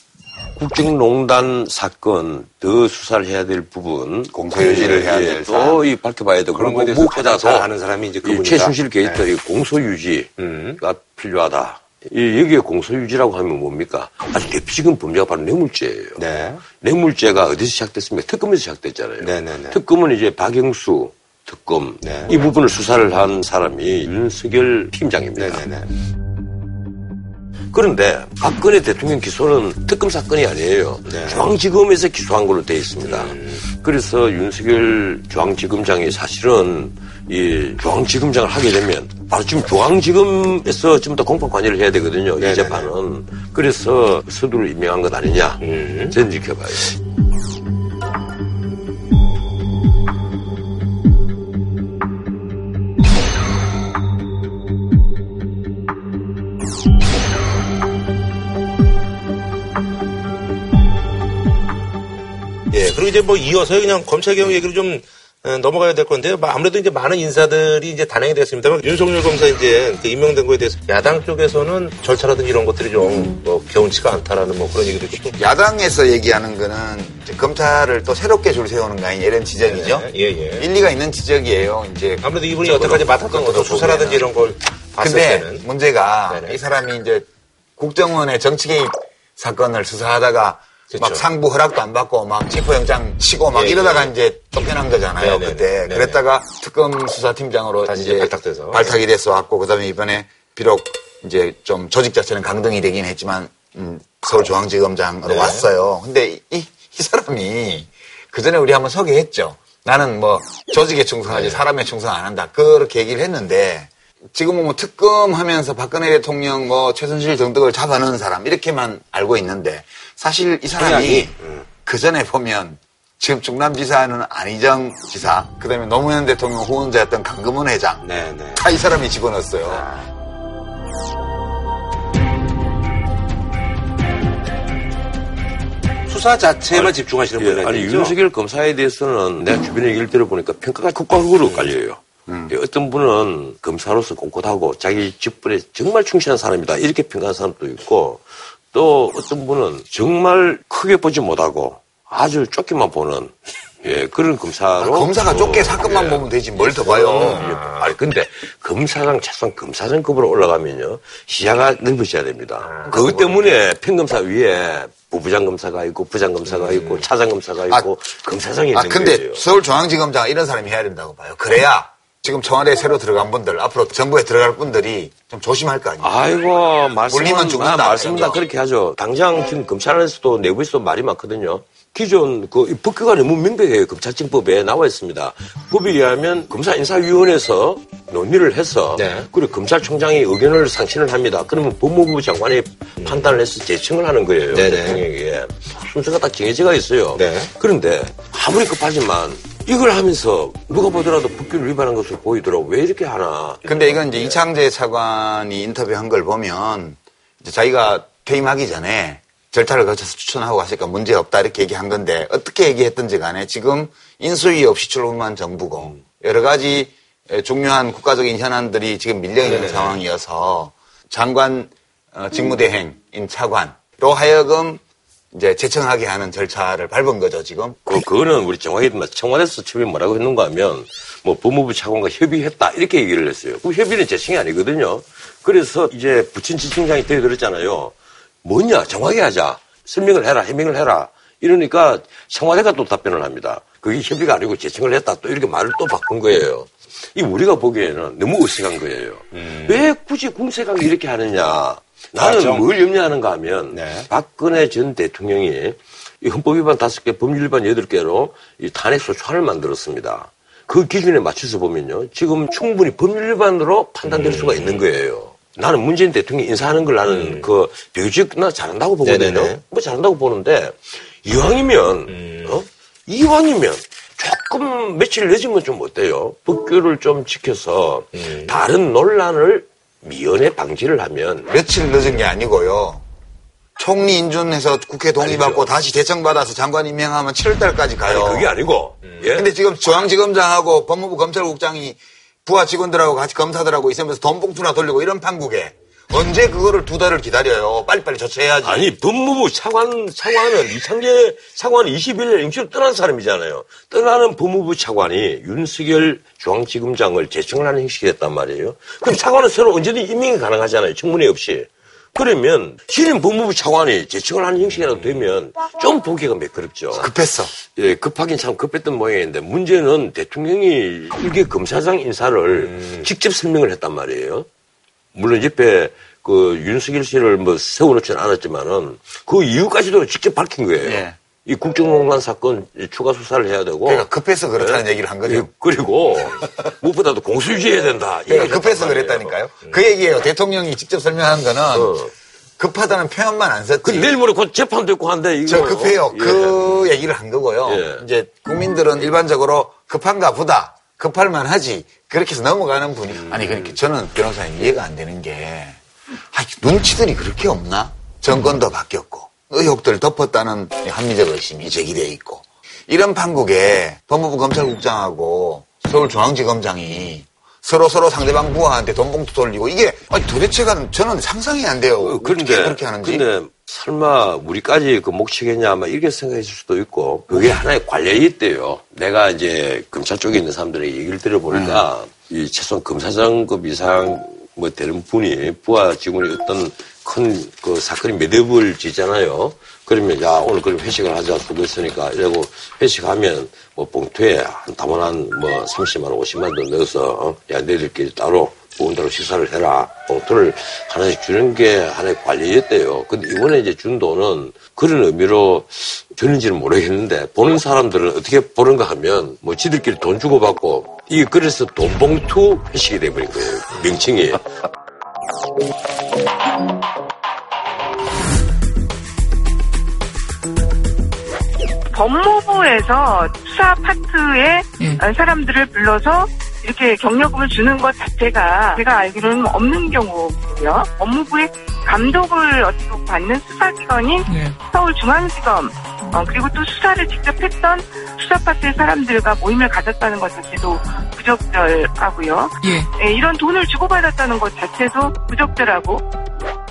국정농단 사건 더 수사를 해야 될 부분 공소유지를 해야 될 또 이 밝혀봐야 되고 그런 것에 무파다 찾아서 하는 사람이 이제 이 그분이다. 최순실 게이트 네. 의 공소유지가 필요하다. 이 여기에 공소유지라고 하면 뭡니까? 아주 대표적인 범죄가 바로 뇌물죄예요. 네. 뇌물죄가 어디서 시작됐습니까? 특검에서 시작됐잖아요. 네네네. 특검은 이제 박영수 특검 네. 이 부분을 수사를 한 사람이 윤석열 팀장입니다. 그런데 박근혜 대통령 기소는 특검 사건이 아니에요. 네. 중앙지검에서 기소한 걸로 되어 있습니다. 음. 그래서 윤석열 중앙지검장이 사실은 이 중앙지검장을 하게 되면 바로 지금 중앙지검에서 좀더 공판 관여를 해야 되거든요. 이 네네네. 재판은. 그래서 서두를 임명한 것 아니냐. 음. 저는 이렇게 봐요. 이제 뭐 이어서 그냥 검찰개혁 얘기를 좀 어, 넘어가야 될 건데요. 뭐 아무래도 이제 많은 인사들이 이제 단행이 됐습니다만 윤석열 검사 이제 그 임명된 거에 대해서 야당 쪽에서는 절차라든지 이런 것들이 좀뭐 개운치가 않다라는 뭐 그런 얘기도 있고. 야당에서 얘기하는 거는 이제 검찰을 또 새롭게 줄 세우는 거 아니냐 이런 지적이죠. 예, 예. 일리가 있는 지적이에요. 이제 아무래도 이분이 여태까지 맡았던 것도 수사라든지 이런 걸 봤을 근데 때는 문제가 네네. 이 사람이 이제 국정원의 정치 개입 사건을 수사하다가 그렇죠. 막 상부 허락도 안 받고 막 체포영장 치고 막 예, 이러다가 예. 이제 쫓겨난 거잖아요. 네네네. 그때 네네. 그랬다가 특검 수사팀장으로 다시 이제 발탁돼서. 발탁이 돼서 왔고 그다음에 이번에 비록 이제 좀 조직 자체는 강등이 되긴 했지만 음, 서울중앙지검장으로 네. 왔어요. 근데 이, 이 사람이 그 전에 우리 한번 소개했죠. 나는 뭐 조직에 충성하지 네. 사람에 충성 안 한다. 그렇게 얘기를 했는데 지금은 뭐 특검하면서 박근혜 대통령 뭐 최순실 정덕을 잡아넣은 사람 이렇게만 알고 있는데 사실 이 사람이 그 전에 보면 지금 충남지사는 안희정 지사, 그다음에 노무현 대통령 후원자였던 강금원 회장 네, 네. 다이 사람이 집어넣었어요. 수사 자체에만 집중하시는 예, 분이 아니 아니죠? 윤석열 검사에 대해서는 내가 주변에 얘기를 들어보니까 평가가 극과극으로 깔려요. 예, 어떤 분은 검사로서 꼿꼿하고 자기 직분에 정말 충실한 사람이다 이렇게 평가하는 사람도 있고 또 어떤 분은 정말 크게 보지 못하고 아주 좁게만 보는 *laughs* 예, 그런 검사로 아, 검사가 좁게 어, 사건만 예. 보면 되지 뭘 더 봐요. 예. 아니 근데 검사장 최소한 검사장급으로 올라가면요 시야가 넓어져야 됩니다. 그것 때문에 평검사 위에 부부장 검사가 있고 부장 검사가 있고 차장 검사가 있고 검사장이 있는 아 근데 거예요. 서울중앙지검장 이런 사람이 해야 된다고 봐요. 그래야 지금 청와대에 새로 들어간 분들 앞으로 정부에 들어갈 분들이 좀 조심할 거 아니에요. 아이고 말씀은 물리면 죽는다. 아, 말씀은 다 그렇게 하죠. 당장 지금 검찰 안에서도 내부에서도 말이 많거든요. 기존 그 법규가 너무 명백해요. 검찰청법에 나와 있습니다. 법에 의하면 검사 인사위원회에서 논의를 해서 네. 그리고 검찰총장이 의견을 상신을 합니다. 그러면 법무부 장관이 판단을 해서 제청을 하는 거예요. 네네. 대통령에게 순서가 딱 정해져가 있어요. 네. 그런데 아무리 급하지만 이걸 하면서 누가 보더라도 법규를 위반한 것으로 보이더라고. 왜 이렇게 하나? 근데 이건 이제 이창재 차관이 인터뷰한 걸 보면 자기가 퇴임하기 전에 절차를 거쳐서 추천하고 갔으니까 문제 없다 이렇게 얘기한 건데 어떻게 얘기했든지 간에 지금 인수위 없이 출범한 정부고 여러 가지 중요한 국가적인 현안들이 지금 밀려 있는 상황이어서 장관 어, 직무대행인 차관로 하여금 이제 제청하게 하는 절차를 밟은 거죠 지금. 그, 그거는 우리 정확히 청와대에서 처음에 뭐라고 했는가 하면 뭐 법무부 차관과 협의했다 이렇게 얘기를 했어요. 그 협의는 제청이 아니거든요. 그래서 이제 부친 지청장이 되어들었잖아요. 뭐냐 정확히 하자. 설명을 해라 해명을 해라. 이러니까 청와대가 또 답변을 합니다. 그게 협의가 아니고 제청을 했다 또 이렇게 말을 또 바꾼 거예요. 이 우리가 보기에는 너무 어색한 거예요. 왜 굳이 궁색하게 이렇게 하느냐. 나는 맞죠. 뭘 염려하는가 하면 네. 박근혜 전 대통령이 이 헌법 위반 다섯 개, 법률 위반 여덟 개로 이 탄핵 소추안을 만들었습니다. 그 기준에 맞춰서 보면요. 지금 충분히 법률 위반으로 판단될 수가 있는 거예요. 나는 문재인 대통령이 인사하는 걸 나는 그 비교적 나 잘한다고 보거든요. 음. 네네네. 음. 뭐 잘한다고 보는데 이왕이면 어? 이왕이면 조금 며칠 늦으면 좀 어때요? 법규를 좀 지켜서 음. 다른 논란을 미연에 방지를 하면 며칠 늦은 게 아니고요. 총리 인준해서 국회 동의받고 다시 제청받아서 장관 임명하면 7월달까지 가요. 아니, 그게 아니고 예? 근데 지금 중앙지검장하고 법무부 검찰국장이 부하 직원들하고 같이 검사들하고 있으면서 돈 봉투나 돌리고 이런 판국에 언제 그거를 두 달을 기다려요? 빨리빨리 조처해야지. 아니 법무부 차관 차관은 이창재 차관은 21일 임시로 떠난 사람이잖아요. 떠나는 법무부 차관이 윤석열 중앙지검장을 제청하는 형식이 됐단 말이에요. 그럼 차관은 서로 언제든지 임명이 가능하잖아요. 청문회 없이. 그러면 신임 법무부 차관이 제청을 하는 형식이라도 되면 좀 보기가 매끄럽죠. 급했어. 예, 급하긴 참 급했던 모양인데 문제는 대통령이 일개 검사장 인사를 직접 설명을 했단 말이에요. 물론 옆에 그 윤석열 씨를 뭐 세워놓지는 않았지만은 그 이유까지도 직접 밝힌 거예요. 예. 이 국정농단 사건 추가 수사를 해야 되고. 그러니까 급해서 그렇다는 예. 얘기를 한 거죠. 예, 그리고 *laughs* 무엇보다도 공수유지해야 된다. 그러니까 급해서 그랬다니까요. 그 얘기예요. 대통령이 직접 설명한 거는 급하다는 표현만 안 썼지. 어. 그 내일 모레 곧 재판도 있고 한데 이거. 저 급해요. 예. 그 얘기를 한 거고요. 예. 이제 국민들은 일반적으로 급한가 보다. 급할만 하지. 그렇게 해서 넘어가는 분이. 아니, 그러니까 저는 변호사님 이해가 안 되는 게, 아, 눈치들이 그렇게 없나? 정권도 바뀌었고, 의혹들 덮었다는 합리적 의심이 제기되어 있고, 이런 판국에 법무부 검찰국장하고 서울중앙지검장이 서로 서로 상대방 부하한테 돈 봉투 돌리고 이게 아니 도대체가 저는 상상이 안 돼요. 어, 그런데 그렇게 하는지. 근데 설마 우리까지 그 목치겠냐 아마 이렇게 생각했을 수도 있고 그게 하나의 관련이 있대요. 내가 이제 검찰 쪽에 있는 사람들의 얘기를 들어보니까 이 최소한 검사장급 이상 뭐 되는 분이 부하 직원이 어떤 큰 그 사건이 매듭을 지잖아요. 그러면 야 오늘 그럼 회식을 하자 수고 있으니까 이러고 회식하면 뭐 봉투에 한 담원한 뭐 30만 원, 50만 원 넣어서 어? 야 너희들끼리 따로 보온대로 식사를 해라. 봉투를 하나씩 주는 게 하나의 관리였대요. 근데 이번에 이제 준 돈은 그런 의미로 주는지는 모르겠는데 보는 사람들은 어떻게 보는가 하면 뭐 지들끼리 돈 주고받고 이게 그래서 돈봉투 회식이 돼버린 거예요. 명칭이. 법무부에서 수사 파트에 예. 사람들을 불러서 이렇게 경력금을 주는 것 자체가 제가 알기로는 없는 경우고요. 법무부의 감독을 어떻게 받는 수사기관인 예. 서울중앙지검 어, 그리고 또 수사를 직접 했던 수사 파트의 사람들과 모임을 가졌다는 것 자체도 부적절하고요. 예. 예, 이런 돈을 주고받았다는 것 자체도 부적절하고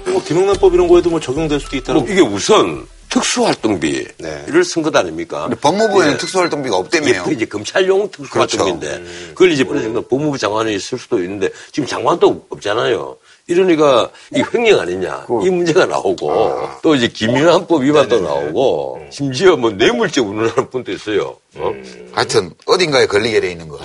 뭐 김영란법 이런 거에도 뭐 적용될 수도 있다고. 뭐 이게 우선 특수활동비를 쓴것 아닙니까? 법무부에는 예. 특수활동비가 없다며요. 이게, 이제 검찰용 특수활동비인데 그걸 이제 어느 정도 법무부 장관이 쓸 수도 있는데 지금 장관도 없잖아요. 이러니까 이 횡령 아니냐 이 문제가 나오고 또 이제 김윤환법 위반도 나오고 심지어 뭐 뇌물죄 운운하는 분도 있어요. 어? 하여튼 어딘가에 걸리게 돼 있는 거.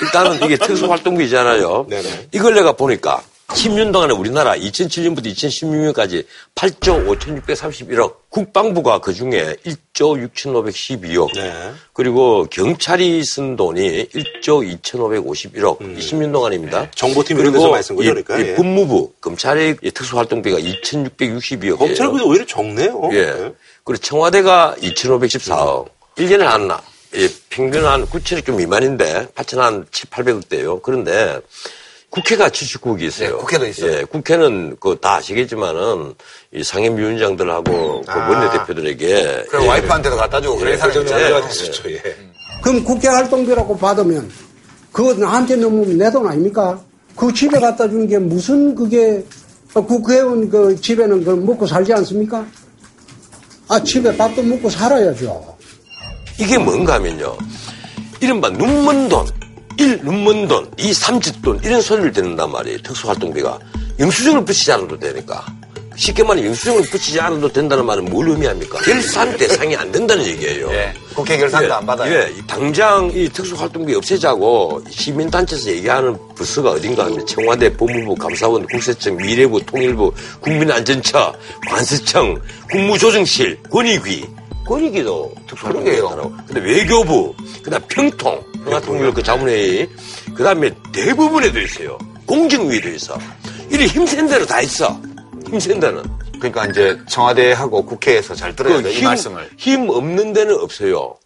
일단은 이게 *laughs* 특수활동비잖아요. 이걸 내가 보니까 10년 동안에 우리나라 2007년부터 2016년까지 8조 5,631억, 국방부가 그 중에 1조 6,512억, 그리고 경찰이 쓴 돈이 1조 2,551억, 20년 동안입니다. 정보팀 이런 데서 많이 쓴 거죠, 이- 그러니까. 이 예. 법무부, 검찰의 이 특수활동비가 2,662억. 검찰보다 오히려 적네요. 예. 그리고 청와대가 2,514억. 1년에 한, 예, 평균 한 9천억 좀 미만인데, 8천 한 7, 800억대요. 그런데 국회가 79억이 있어요. 네, 국회도 있어요. 예, 국회는 그 다 아시겠지만은 이 상임위원장들하고 그 아. 원내대표들에게. 그래, 와이프한테도 갖다 주고 그래, 사람 있잖아요. 예. 그럼 국회 활동비라고 받으면 그거 나한테 너무 내돈 아닙니까? 그 집에 갖다 주는 게 무슨 그게 어, 국회의원 그 집에는 그 먹고 살지 않습니까? 아 집에 밥도 먹고 살아야죠. 이게 뭔가 하면요. 이른바 눈먼 돈, 일 눈먼 돈, 이 삼짓돈 이런 소리를 듣는단 말이에요. 특수활동비가. 영수증을 붙이지 않아도 되니까. 쉽게 말하면 영수증을 붙이지 않아도 된다는 말은 뭘 의미합니까? 결산 대상이 안 된다는 얘기예요. 예, 국회 결산도 안 받아요. 예, 당장 이 특수활동비 없애자고 시민단체에서 얘기하는 부서가 어딘가 하면 청와대, 법무부, 감사원, 국세청, 미래부, 통일부, 국민안전처, 관세청, 국무조정실, 권익위. 권익위도 특수활동비라고. 근데 외교부, 그다음 평통, 평화통일 그 자문회의, 그 다음에 대부분에도 있어요. 공정위도 있어. 이래 힘센 데로 다 있어. 힘센 데는. 그러니까 이제 청와대하고 국회에서 잘 들어야 돼, 이 힘, 말씀을. 힘 없는 데는 없어요.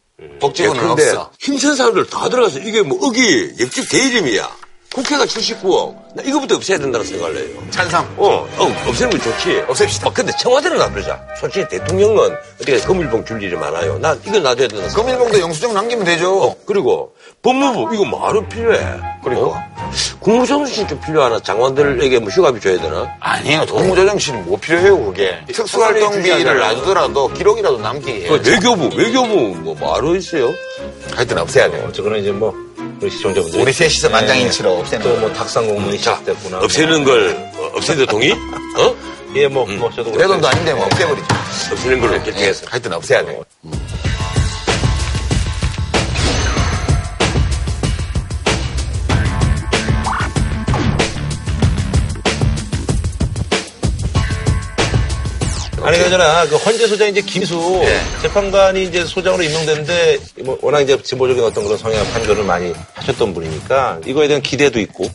복지부는 예, 없어. 힘센 사람들 다 들어가서 이게 뭐 억이 옆집 대이름이야. 국회가 79억. 나 이거부터 없애야 된다고 생각을 해요. 찬성. 어, 어 없애는 건 좋지. 없앱시다. 어, 근데 청와대는 안 그러자. 솔직히 대통령은 어떻게 금일봉 줄 일이 많아요. 난 이거 놔둬야 된다. 금일봉도 영수증 남기면 되죠. 어, 그리고 법무부 이거 말로 필요해. 그리고 국무조정실 좀 필요하나? 장관들에게 뭐 휴가비 줘야 되나? 아니에요. 국무조정실은 뭐 필요해요, 그게. 특수활동비를 놔두더라도 기록이라도 남기게 해요. 그 외교부, 외교부 뭐 말로 있어요. 하여튼 없애야 돼요. 어쨌거나 이제 뭐 우리 시청자분들 우리 셋이서 만장일치로 없애는 또뭐 탁상 공문이 시작됐구나. 없애는 걸 어, 없애는 데 동의? 어? 예, 뭐, 뭐 저도 내 돈도 아닌데 뭐 없애버리죠. 없애는 걸로 결정했어. 하여튼 없애야 돼요. 아니 그러잖아 그 헌재 소장 이제 김수 네. 재판관이 이제 소장으로 임명됐는데 뭐 워낙 이제 진보적인 어떤 그런 성향 판결을 많이 하셨던 분이니까 이거에 대한 기대도 있고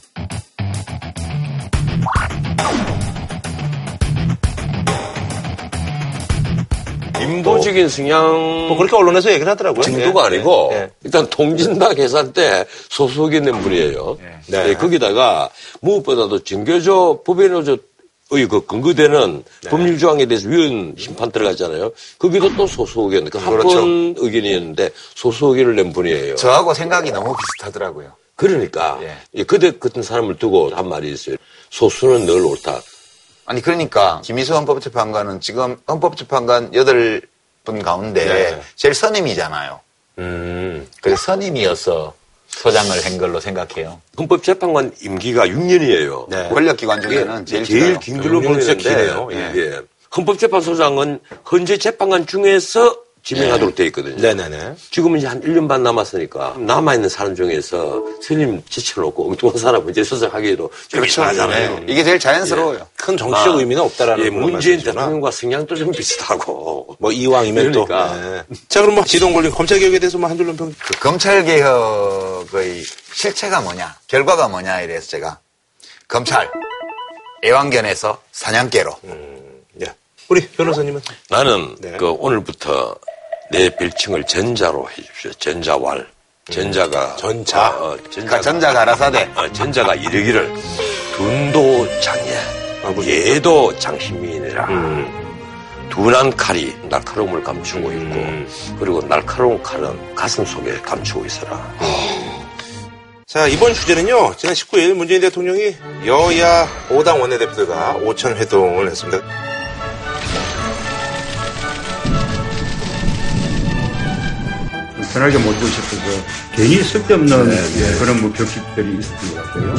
인보적인 성향. 뭐 그렇게 언론에서 얘기를 하더라고요. 정도가 예. 아니고 예. 일단 통진당 계산 때 소속이 된 분이에요. 네. 예, 거기다가 무엇보다도 정교조 법원의 그 근거되는 네. 법률 조항에 대해서 위헌 심판 들어갔잖아요. 거기도 또 소속 의견, 한번 그렇죠. 의견이었는데 소속 의견을 낸 분이에요. 저하고 생각이 너무 비슷하더라고요. 그러니까 예. 예, 그대 같은 사람을 두고 한 말이 있어요. 소수는 늘 옳다. 아니 그러니까 김희수 헌법재판관은 지금 헌법재판관 8분 가운데 네. 제일 선임이잖아요. 음. 그래서 선임이어서 소장을 한 걸로 생각해요. 헌법재판관 임기가 6년이에요. 네. 권력기관 중에는 제일, 제일. 긴 걸로 보이는데 기네요. 예. 예. 헌법재판소장은 현재 재판관 중에서 지명하도록 돼 있거든요. 네네네. 지금은 이제 한 1년 반 남았으니까 남아있는 사람 중에서 스님 지쳐놓고 엉뚱한 사람을 이제 수석하기에도 좀 그렇죠. 이상하잖아요. 네. 이게 제일 자연스러워요. 큰 정치적 아, 의미는 없다라는 예, 문재인. 대통령과 성향도 좀 비슷하고. 뭐 이왕이면 그러니까. 또. 네. 자 그럼 뭐 지동 걸린 검찰 개혁에 대해서 뭐 한 줄로 평. 그 검찰개혁의 실체가 뭐냐, 결과가 뭐냐에 대해서 제가 검찰 애완견에서 사냥개로 예. 우리 변호사님은 나는 네. 그 오늘부터 내 별칭을 전자로 해주십시오. 전자왈. 전자가 전자. 어, 어, 그러니까 전자가 전자가 알아서대. 어, 전자가 이르기를 둔도 장예, 예도 장신미인이라. 둔한 칼이 날카로움을 감추고 있고, 그리고 날카로운 칼은 가슴 속에 감추고 있어라. 자, 이번 주제는요, 지난 19일 문재인 대통령이 여야 5당 원내대표들과 오천 회동을 했습니다. 편하게 못 보셨어서 괜히 쓸데없는 그런 뭐 격식들이 있었던 것 같아요.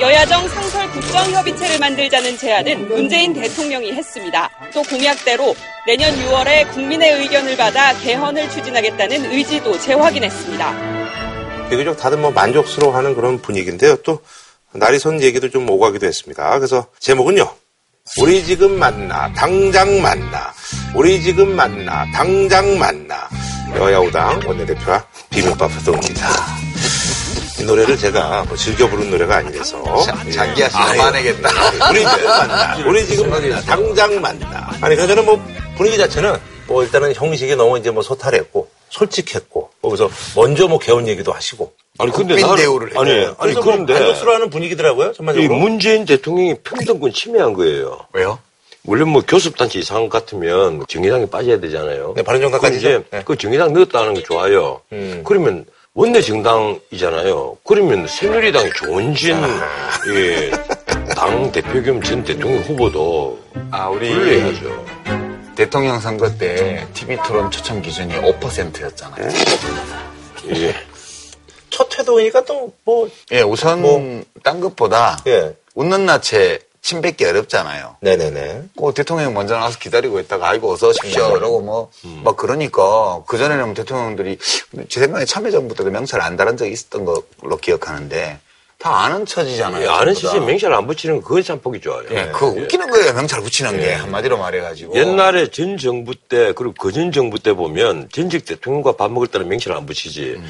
여야정 상설 국정협의체를 만들자는 제안은 문재인 대통령이 했습니다. 또 공약대로 내년 6월에 국민의 의견을 받아 개헌을 추진하겠다는 의지도 재확인했습니다. 비교적 다들 뭐 만족스러워하는 그런 분위기인데요. 또 날이 선 얘기도 좀 오가기도 했습니다. 그래서 제목은요. 우리 지금 만나 당장 만나 우리 지금 만나 당장 만나 여야 5당 원내대표와 비빔밥 회동입니다. 이 노래를 제가 뭐 즐겨 부른 노래가 아니라서 예. 자기야 만나겠다. 우리 지금 만나 우리 지금 만나 당장 만나 아니 그러니까 저는 뭐 분위기 자체는 뭐 일단은 형식이 너무 이제 뭐 소탈했고 솔직했고 뭐 그래서 먼저 뭐 개헌 얘기도 하시고 아니, 근데 나는- 대우를. 아니, 아니, 그래서 그런데. 뭐 만족스러워하는 분위기더라고요 이 전반적으로 문재인 대통령이 평등권 침해한 거예요. 왜요? 원래 뭐 교섭단체 이상 같으면 정의당에 빠져야 되잖아요. 네, 바른정당까지죠. 그럼 이제 네. 그 정의당 넣었다는 게 좋아요. 음. 그러면 원내 정당이잖아요. 그러면 새누리당의 조원진 예, 당 대표 겸 전 대통령 후보도 아, 우리 불러야죠. 대통령 선거 때 TV 토론 초청 기준이 5%였잖아요. 예. 첫 회동이니까 또 뭐 예, 우선 뭐. 딴 것보다 예. 웃는 낯에 침 뱉기 어렵잖아요. 네네네 그 대통령 먼저 나와서 기다리고 있다가 아이고 어서 오십시오 이러고 뭐막 그러니까 그 전에는 대통령들이 제 생각에 참여정부 때도 명찰 안 달은 적이 있었던 걸로 기억하는데 다 아는 처지잖아요. 예, 아는. 시즌 명찰 안 붙이는 거 그건 참 보기 좋아요. 예, 그거 웃기는 거예요. 명찰 붙이는 게 한마디로 말해가지고 옛날에 전 정부 때 그리고 그전 정부 때 보면 전직 대통령과 밥 먹을 때는 명찰 안 붙이지.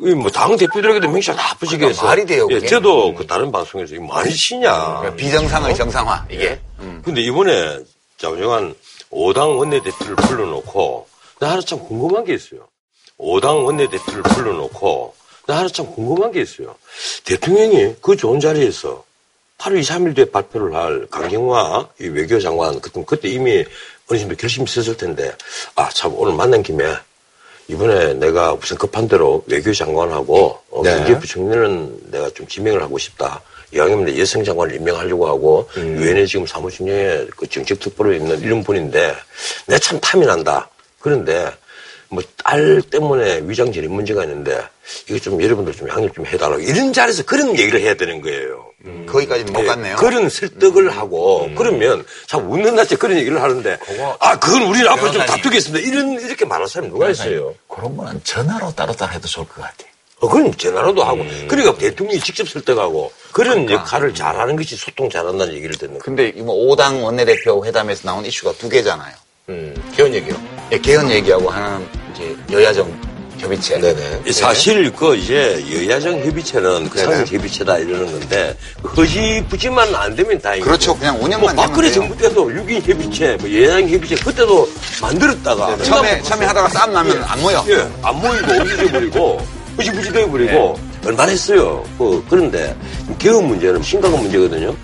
뭐당 대표들에게도 다 붙이게 그러니까 해서. 말이 돼요, 예. 저도 그 다른 방송에서 이거 말이 시냐. 그러니까 비정상의 정상화 이게 근데 이번에 자우정한 5당 원내대표를 불러놓고 나 하나 참 궁금한 게 있어요. 5당 원내대표를 불러놓고 나 하나 참 궁금한 게 있어요. 대통령이 그 좋은 자리에서 8월 2, 3일 뒤에 발표를 할 강경화 이 외교장관 그때, 그때 이미 어느 정도 결심이 있었을 텐데 아 참 오늘 만난 김에 이번에 내가 무슨 급한 대로 외교 장관하고 어, 네. 경제부총리는 내가 좀 지명을 하고 싶다. 이왕이면 내 여성 장관을 임명하려고 하고 음. 유엔에 지금 사무총장에 그 정책 특보로 있는 이런 분인데 내가 참 탐이 난다. 그런데 뭐 딸 때문에 위장 전입 문제가 있는데 이거 좀 여러분들 좀 양해 좀 해달라고 이런 자리에서 그런 얘기를 해야 되는 거예요. 거기까지는 못 예, 갔네요. 그런 설득을 하고 그러면 참 웃는 낯에 그런 얘기를 하는데 아 그건 우리는 앞으로 좀 변호사님. 다투겠습니다. 이런 이렇게 말할 사람이 누가 있어요? 그런 거는 전화로 따로따로 해도 좋을 것 같아. 어, 그건 전화로도 하고 그러니까 대통령이 직접 설득하고 그런 역할을 잘하는 것이 소통 잘한다는 얘기를 듣는 거예요. 근데 이뭐 5당 원내대표 회담에서 나온 이슈가 두 개잖아요. 음, 개헌 얘기요. 예, 개헌 얘기하고 하나는 이제 여야 정 협의체. 네네. 사실 그 이제 여야정 협의체는 그 네네. 상임 협의체다 이러는 건데 그 허지부지만 안 되면 다행이고. 그렇죠. 그냥 운영만 뭐 박근혜 정부 때도 6인 협의체, 뭐 여야정 협의체 그때도 만들었다가 네, 처음에 처음에 하다가 싸움 나면 안 모여. 예, 안 모이고 없어져버리고 허지부지 돼 버리고 얼마나 했어요. 그, 그런데 개헌 문제는 심각한 문제거든요.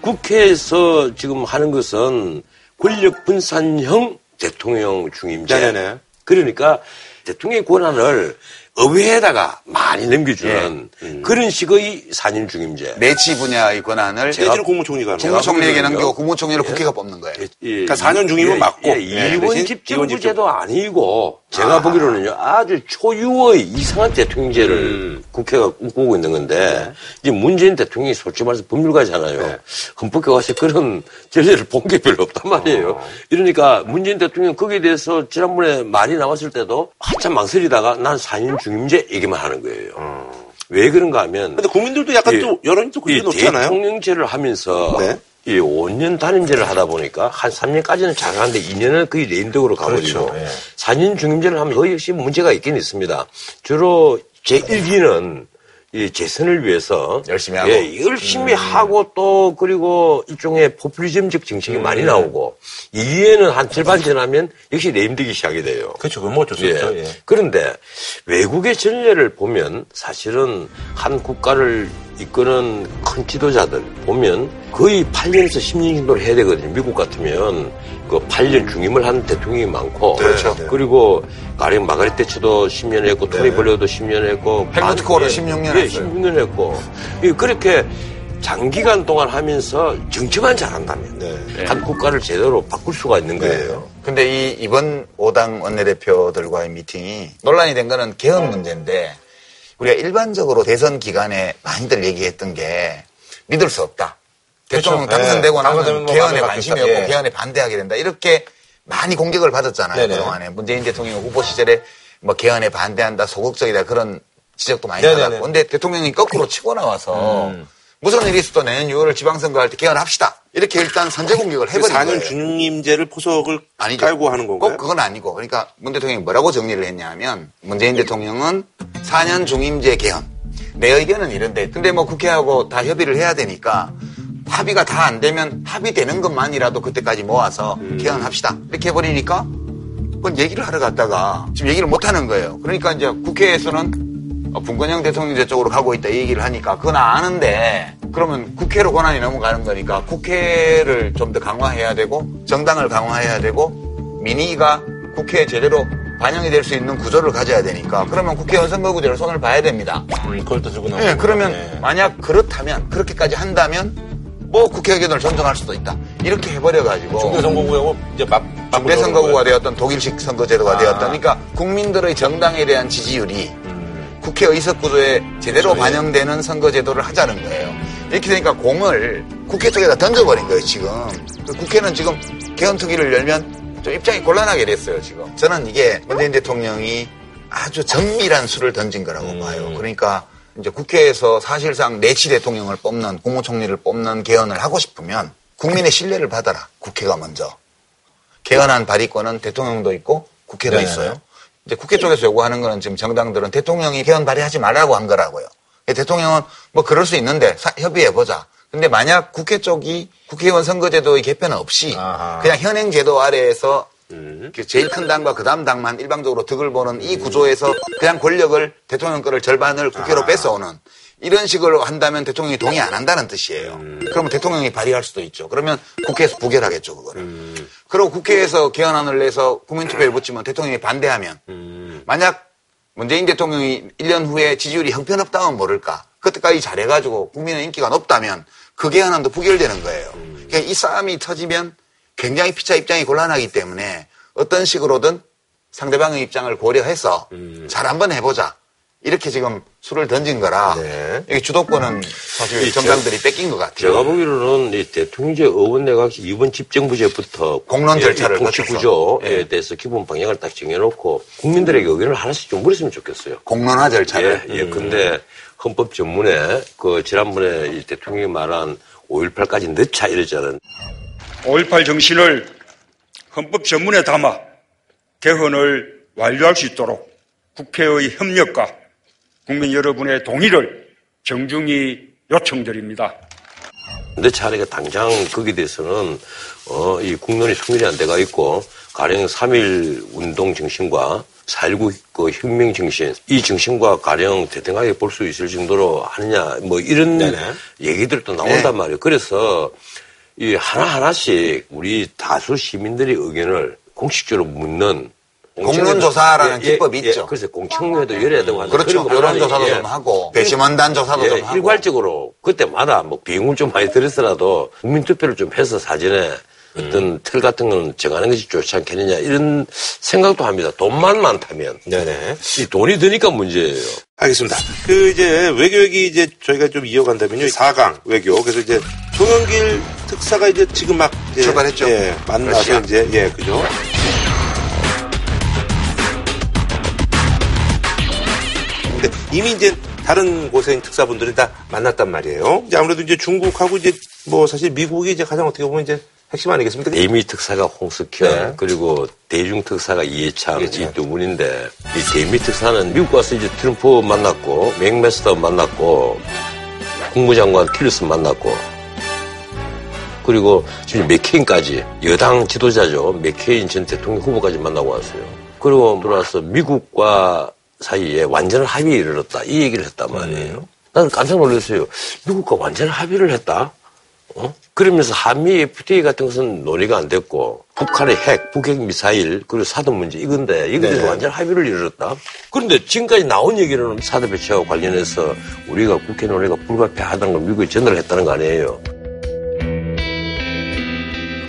국회에서 지금 하는 것은 권력 분산형 대통령 중임제. 네네네. 그러니까 대통령의 권한을 의회에다가 많이 넘겨주는 그런 식의 산인 중임제. 내치 분야의 권한을 내지는 국무총리가 국무총리에게. 넘기고 국무총리를 국회가 뽑는 거예요. 그러니까 4년 중이면 예, 맞고. 예, 네, 집정부제도 아니고 제가 보기로는요 아주 초유의 이상한 대통령제를 음. 국회가 꿈꾸고 있는 건데 이제 문재인 대통령이 솔직히 말해서 법률가잖아요. 네. 헌법교과서에 그런 *laughs* 전례를 본 게 별로 없단 말이에요. 어. 이러니까 문재인 대통령 거기에 대해서 지난번에 말이 나왔을 때도 한참 망설이다가 난 4인 중임제 얘기만 하는 거예요. 왜 그런가 하면 어. 근데 국민들도 약간 이- 또 여론이 또 높지 않아요? 대통령제를 하면서 네. 이 5년 단임제를 하다 보니까 한 3년까지는 잘하는데 2년은 거의 레임덕으로 가버리고 그렇죠. 예. 4년 중임제를 하면 거의 역시 문제가 있긴 있습니다. 주로 제1기는 이 재선을 위해서 열심히 하고. 예, 열심히 하고 또 그리고 일종의 포퓰리즘적 정책이 많이 나오고 2위에는 한 절반 지나면 역시 레임덕이 시작이 돼요. 그렇죠. 그건 뭐 어쩔 수 없죠. 예. 그런데 외국의 전례를 보면 사실은 한 국가를 이끄는 큰 지도자들 보면 거의 8년에서 10년 정도를 해야 되거든요. 미국 같으면 그 8년 중임을 한 대통령이 많고 그렇죠. 그리고 가령 마가렛 대처도 10년 했고 토니 블레어도 10년 했고 헬무트 예, 16년 예, 했어요. 16년 했고 예, 그렇게 장기간 동안 하면서 정치만 잘한다면 네. 한 국가를 제대로 바꿀 수가 있는 거예요. 근데 이 이번 5당 원내대표들과의 미팅이 논란이 된 거는 개헌 문제인데 우리가 일반적으로 대선 기간에 많이들 얘기했던 게 믿을 수 없다. 대통령 그렇죠. 당선되고 네. 나면 뭐 개헌에 관심이. 없고 예. 개헌에 반대하게 된다. 이렇게 많이 공격을 받았잖아요. 네네. 그동안에. 문재인 대통령 후보 시절에 뭐 개헌에 반대한다, 소극적이다 그런 지적도 많이 네네네. 받았고. 근데 대통령이 거꾸로 치고 나와서 무슨 일이 있어도 내년 6월 지방선거 할 때 개헌합시다. 이렇게 일단 선제 공격을 해버린 4년 거예요. 중임제를 포석을 아니죠. 깔고 하는 건가요? 꼭 그건 아니고. 그러니까 문 대통령이 뭐라고 정리를 했냐면 문재인 대통령은 4년 중임제 개헌. 내 의견은 이런데. 근데 뭐 국회하고 다 협의를 해야 되니까 합의가 다 안 되면 합의되는 것만이라도 그때까지 모아서 개헌합시다. 이렇게 해버리니까 그건 얘기를 하러 갔다가 지금 얘기를 못 하는 거예요. 그러니까 이제 국회에서는 어, 분권형 대통령제 쪽으로 가고 있다 이 얘기를 하니까 그건 아는데 그러면 국회로 권한이 넘어가는 거니까 국회를 좀 더 강화해야 되고 정당을 강화해야 되고 민의가 국회에 제대로 반영이 될 수 있는 구조를 가져야 되니까 그러면 국회의원 선거구제를 손을 봐야 됩니다. 그걸 또 들고 예, 그러면 만약 그렇다면 그렇게까지 한다면 뭐 국회 의견을 존중할 수도 있다. 이렇게 해버려가지고 중대 선거구하고 이제 맞 중대 선거구가 되었던 독일식 선거제도가 아. 되었던 그러니까 국민들의 정당에 대한 지지율이 국회 의석 구조에 제대로 그렇죠, 예. 반영되는 선거제도를 하자는 거예요. 이렇게 되니까 공을 국회 쪽에다 던져버린 거예요 지금. 그 국회는 지금 개헌특위를 열면 좀 입장이 곤란하게 됐어요 지금. 저는 이게 문재인 대통령이 아주 정밀한 수를 던진 거라고 음. 봐요. 그러니까 이제 국회에서 사실상 내치 대통령을 뽑는 국무총리를 뽑는 개헌을 하고 싶으면 국민의 신뢰를 받아라. 국회가 먼저. 개헌안 발의권은 대통령도 있고 국회도 네네네. 있어요. 이제 국회 쪽에서 요구하는 거는 지금 정당들은 대통령이 개헌 발의하지 말라고 한 거라고요. 대통령은 뭐 그럴 수 있는데 사- 협의해 보자. 근데 만약 국회 쪽이 국회의원 선거제도의 개편 없이 그냥 현행 제도 아래에서 그 제일 큰 당과 그 다음 당만 일방적으로 득을 보는 이 구조에서 그냥 권력을 대통령 거를 절반을 국회로 아. 뺏어오는 이런 식으로 한다면 대통령이 동의 안 한다는 뜻이에요. 음. 그러면 대통령이 발의할 수도 있죠. 그러면 국회에서 부결하겠죠, 그거를. 음. 그리고 국회에서 개헌안을 내서 국민투표에 붙이면 대통령이 반대하면 음. 만약 문재인 대통령이 1년 후에 지지율이 형편없다면 모를까. 그때까지 잘해가지고 국민의 인기가 높다면 그 개헌안도 부결되는 거예요. 그러니까 이 싸움이 터지면 굉장히 피차 입장이 곤란하기 때문에 어떤 식으로든 상대방의 입장을 고려해서 잘 한번 해보자. 이렇게 지금 수를 던진 거라 이게 주도권은 사실 이 정당들이 뺏긴 것 같아요. 제가 보기로는 이 대통령제 의원 내각이 이번 집정부제부터 공론 절차를 통치 거쳐서. 구조에 예. 대해서 기본 방향을 딱 정해놓고 국민들에게 의견을 하나씩 좀 물었으면 좋겠어요. 공론화 절차를. 예, 예. 근데 헌법 전문에 그 지난번에 이 대통령이 말한 5.18까지 넣자 이랬잖아요. 5.18 정신을 헌법 전문에 담아 개헌을 완료할 수 있도록 국회의 협력과 국민 여러분의 동의를 정중히 요청드립니다. 근데 차라리 당장 거기에 대해서는 어, 이 국론이 통일이 안 돼가 있고 가령 3.1 운동 정신과 4.19 그 혁명 정신 이 정신과 가령 대등하게 볼 수 있을 정도로 하느냐 뭐 이런 네네. 얘기들도 나온단 네. 말이에요. 그래서 이 하나하나씩 우리 다수 시민들의 의견을 공식적으로 묻는 공론조사라는 예, 예, 기법이 예, 있죠. 그래서 공청회도 열어야 되고 하는데 그렇죠. 여론조사도 좀 하고, 배심원단 조사도 예, 좀 하고. 일괄적으로 그때마다 뭐 비용을 좀 많이 들였더라도 국민투표를 좀 해서 사전에 어떤 틀 같은 건 정하는 것이 좋지 않겠느냐 이런 생각도 합니다. 돈만 많다면. 네네. 이 돈이 드니까 문제예요. 알겠습니다. 그 이제 외교 얘기 이제 저희가 좀 이어간다면요. 4강 외교. 그래서 이제 송영길 특사가 이제 지금 막 이제 출발했죠. 예, 만나서 러시아. 이제 예, 그죠? 이미 이제 다른 곳에 있는 특사분들이 다 만났단 말이에요. 이제 아무래도 이제 중국하고 이제 뭐 사실 미국이 이제 가장 어떻게 보면 이제 핵심 아니겠습니까? 대미 특사가 홍석현 그리고 대중 특사가 이해창 이두 분인데 이 대미 특사는 미국 가서 이제 트럼프 만났고 맥메스터 만났고 국무장관 킬러슨 만났고 그리고 지금 맥케인까지 여당 지도자죠 맥케인 전 대통령 후보까지 만나고 왔어요. 그리고 들어와서 미국과 사이에 완전한 합의에 이르렀다 이 얘기를 했단 말이에요. 나는 깜짝 놀랐어요. 미국과 완전한 합의를 했다. 어? 그러면서 한미 FTA 같은 것은 논의가 안 됐고 북한의 핵, 북핵 미사일 그리고 사드 문제 이건데 이거에 대해서 네. 완전 합의를 이뤘다. 그런데 지금까지 나온 얘기로는 사드 배치와 관련해서 우리가 국회 논의가 불가피하다는 걸 미국에 전달을 했다는 거 아니에요.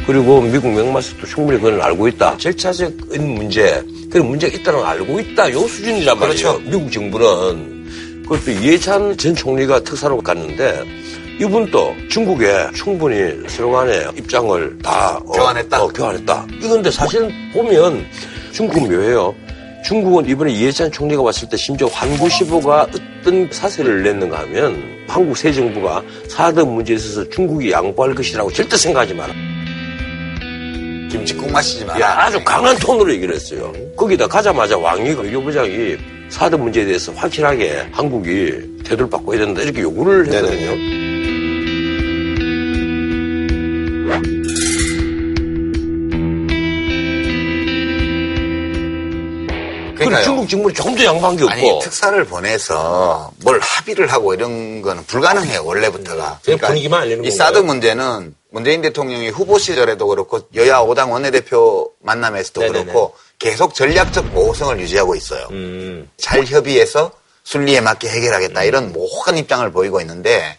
그리고 미국 맥마스도 충분히 그건 알고 있다. 절차적인 문제, 그런 문제가 있다는 걸 알고 있다. 요 수준이란 말이에요. 그렇죠. 미국 정부는. 그것도 이해찬 전 총리가 특사로 갔는데 이분도 중국에 충분히 서로 간에 입장을 다 어, 교환했다. 어, 교환했다. 이건데 사실 보면 중국은 묘해요. 중국은 이번에 이해찬 총리가 왔을 때 심지어 환구시보가 어떤 사세를 냈는가 하면 한국 새 정부가 사드 문제에 있어서 중국이 양보할 것이라고 절대 생각하지 마라. 김치 국 마시지 마라. 야, 아주 강한 톤으로 얘기를 했어요. 거기다 가자마자 왕이 외교부장이 사드 문제에 대해서 확실하게 한국이 태도를 바꿔야 된다 이렇게 요구를 했거든요. 그리고 그러니까요. 중국 정부는 조금 더 양보한 게 없고 아니 특사를 보내서 뭘 합의를 하고 이런 거는 불가능해요 원래부터가. 그냥 분위기만 알리는 이 건가요? 사드 문제는 문재인 대통령이 후보 시절에도 그렇고 여야 5당 원내대표 만남에서도 네네네. 그렇고 계속 전략적 모호성을 유지하고 있어요. 음. 잘 협의해서 순리에 맞게 해결하겠다 이런 모호한 입장을 보이고 있는데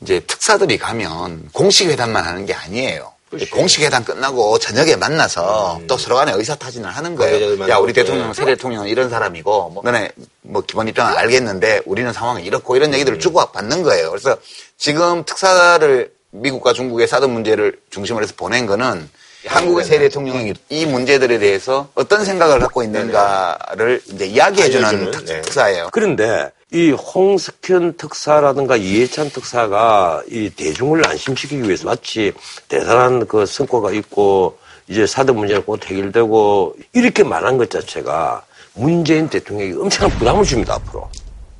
이제 특사들이 가면 공식 회담만 하는 게 아니에요. 공식 회담 끝나고 저녁에 만나서 또 서로 간에 의사 타진을 하는 거예요. 야, 우리 대통령, 또. 새 대통령은 이런 사람이고, 뭐, 너네 뭐 기본 입장은 알겠는데 우리는 상황이 이렇고 이런 얘기들을 주고받는 거예요. 그래서 지금 특사를 미국과 중국의 사드 문제를 중심으로 해서 보낸 거는 한국의 새 대통령이 이 문제들에 대해서 어떤 생각을 갖고 있는가를 이제 이야기해주는 특- 네. 특사예요. 그런데 이 홍석현 특사라든가 이해찬 특사가 이 대중을 안심시키기 위해서 마치 대단한 그 성과가 있고 이제 사드 문제가 곧 해결되고 이렇게 말한 것 자체가 문재인 대통령에게 엄청난 부담을 줍니다 앞으로.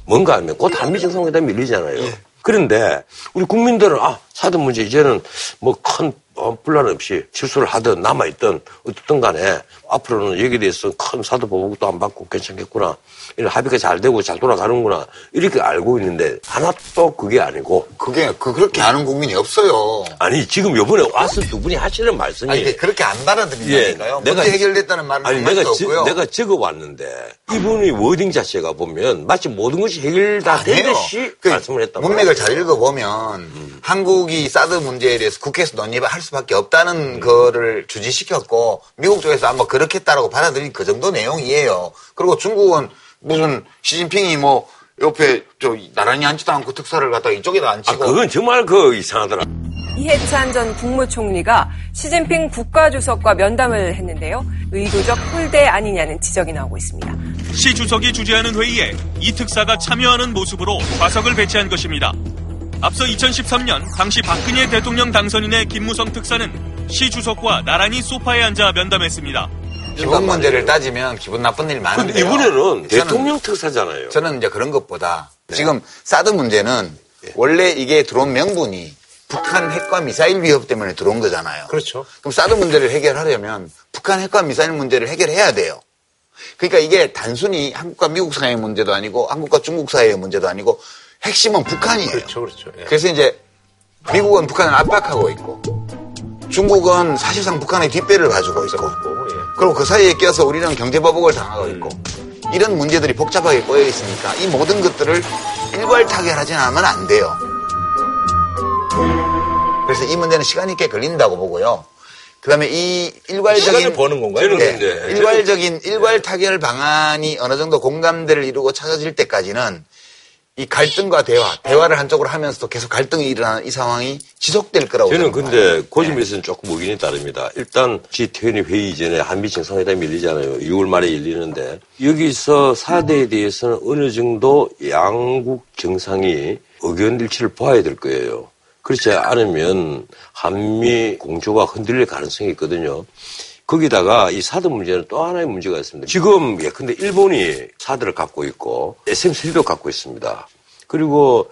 뭔가 하면 곧 한미 정상회담이 밀리잖아요. 그런데 우리 국민들은 아 사드 문제 이제는 뭐큰 어, 분란 없이 실수를 하든 남아있든 어떻든 간에 앞으로는 여기에 대해서 큰 사드 보복도 안 받고 괜찮겠구나. 이런 합의가 잘 되고 잘 돌아가는구나. 이렇게 알고 있는데 하나도 그게 아니고. 그게 그 그렇게 아는 국민이 없어요. 아니 지금 요번에 와서 두 분이 하시는 말씀이 아니, 그렇게 안 받아들인다니까요. 예, 문제 해결됐다는 말은 아니 한 내가 지- 없고요. 내가 적어 왔는데 이분이 워딩 자체가 보면 마치 모든 것이 해결 다 아니에요. 되듯이 그 말씀을 말이에요. 문맥을 잘 읽어 보면 한국이 사드 문제에 대해서 국회에서 논의를 할 수밖에 없다는 음. 거를 주지시켰고 미국 쪽에서 아마 그렇겠다라고 받아들인 그 정도 내용이에요. 그리고 중국은 무슨 시진핑이 뭐 옆에 저 나란히 앉지도 않고 특사를 갖다가 이쪽에다 앉히고 아, 그건 정말 그 이상하더라. 이해찬 전 국무총리가 시진핑 국가주석과 면담을 했는데요. 의도적 홀대 아니냐는 지적이 나오고 있습니다. 시 주석이 주재하는 회의에 이 특사가 참여하는 모습으로 좌석을 배치한 것입니다. 앞서 2013년 당시 박근혜 대통령 당선인의 김무성 특사는 시 주석과 나란히 소파에 앉아 면담했습니다. 기본 문제를 따지면 기분 나쁜 일 많은데 근데 이번에는 대통령 특사잖아요. 저는 이제 그런 것보다 지금 사드 문제는 원래 이게 들어온 명분이 북한 핵과 미사일 위협 때문에 들어온 거잖아요. 그렇죠. 그럼 사드 문제를 해결하려면 북한 핵과 미사일 문제를 해결해야 돼요. 그러니까 이게 단순히 한국과 미국 사이의 문제도 아니고 한국과 중국 사이의 문제도 아니고 핵심은 북한이에요. 그렇죠, 그렇죠. 예. 그래서 이제 미국은 북한을 압박하고 있고 중국은 사실상 북한의 뒷배를 봐주고 있고 그리고 그 사이에 껴서 우리는 경제보복을 당하고 있고 이런 문제들이 복잡하게 꼬여 있으니까 이 모든 것들을 일괄 타결하지 않으면 안 돼요. 그래서 이 문제는 시간이 꽤 걸린다고 보고요. 그다음에 이 일괄적인 시간을 버는 건가요? 네, 일괄적인 일괄 타결 방안이 어느 정도 공감대를 이루고 찾아질 때까지는 이 갈등과 대화, 대화를 한쪽으로 하면서도 계속 갈등이 일어나는 이 상황이 지속될 거라고 저는 근데 그 점에서는 조금 의견이 다릅니다. 일단 G20 회의 전에 한미 정상회담이 열리잖아요. 6월 말에 열리는데 여기서 사대에 대해서는 어느 정도 양국 정상이 의견 일치를 봐야 될 거예요. 그렇지 않으면 한미 공조가 흔들릴 가능성이 있거든요. 거기다가 이 사드 문제는 또 하나의 문제가 있습니다. 지금 예컨대 일본이 사드를 갖고 있고 SM3도 갖고 있습니다. 그리고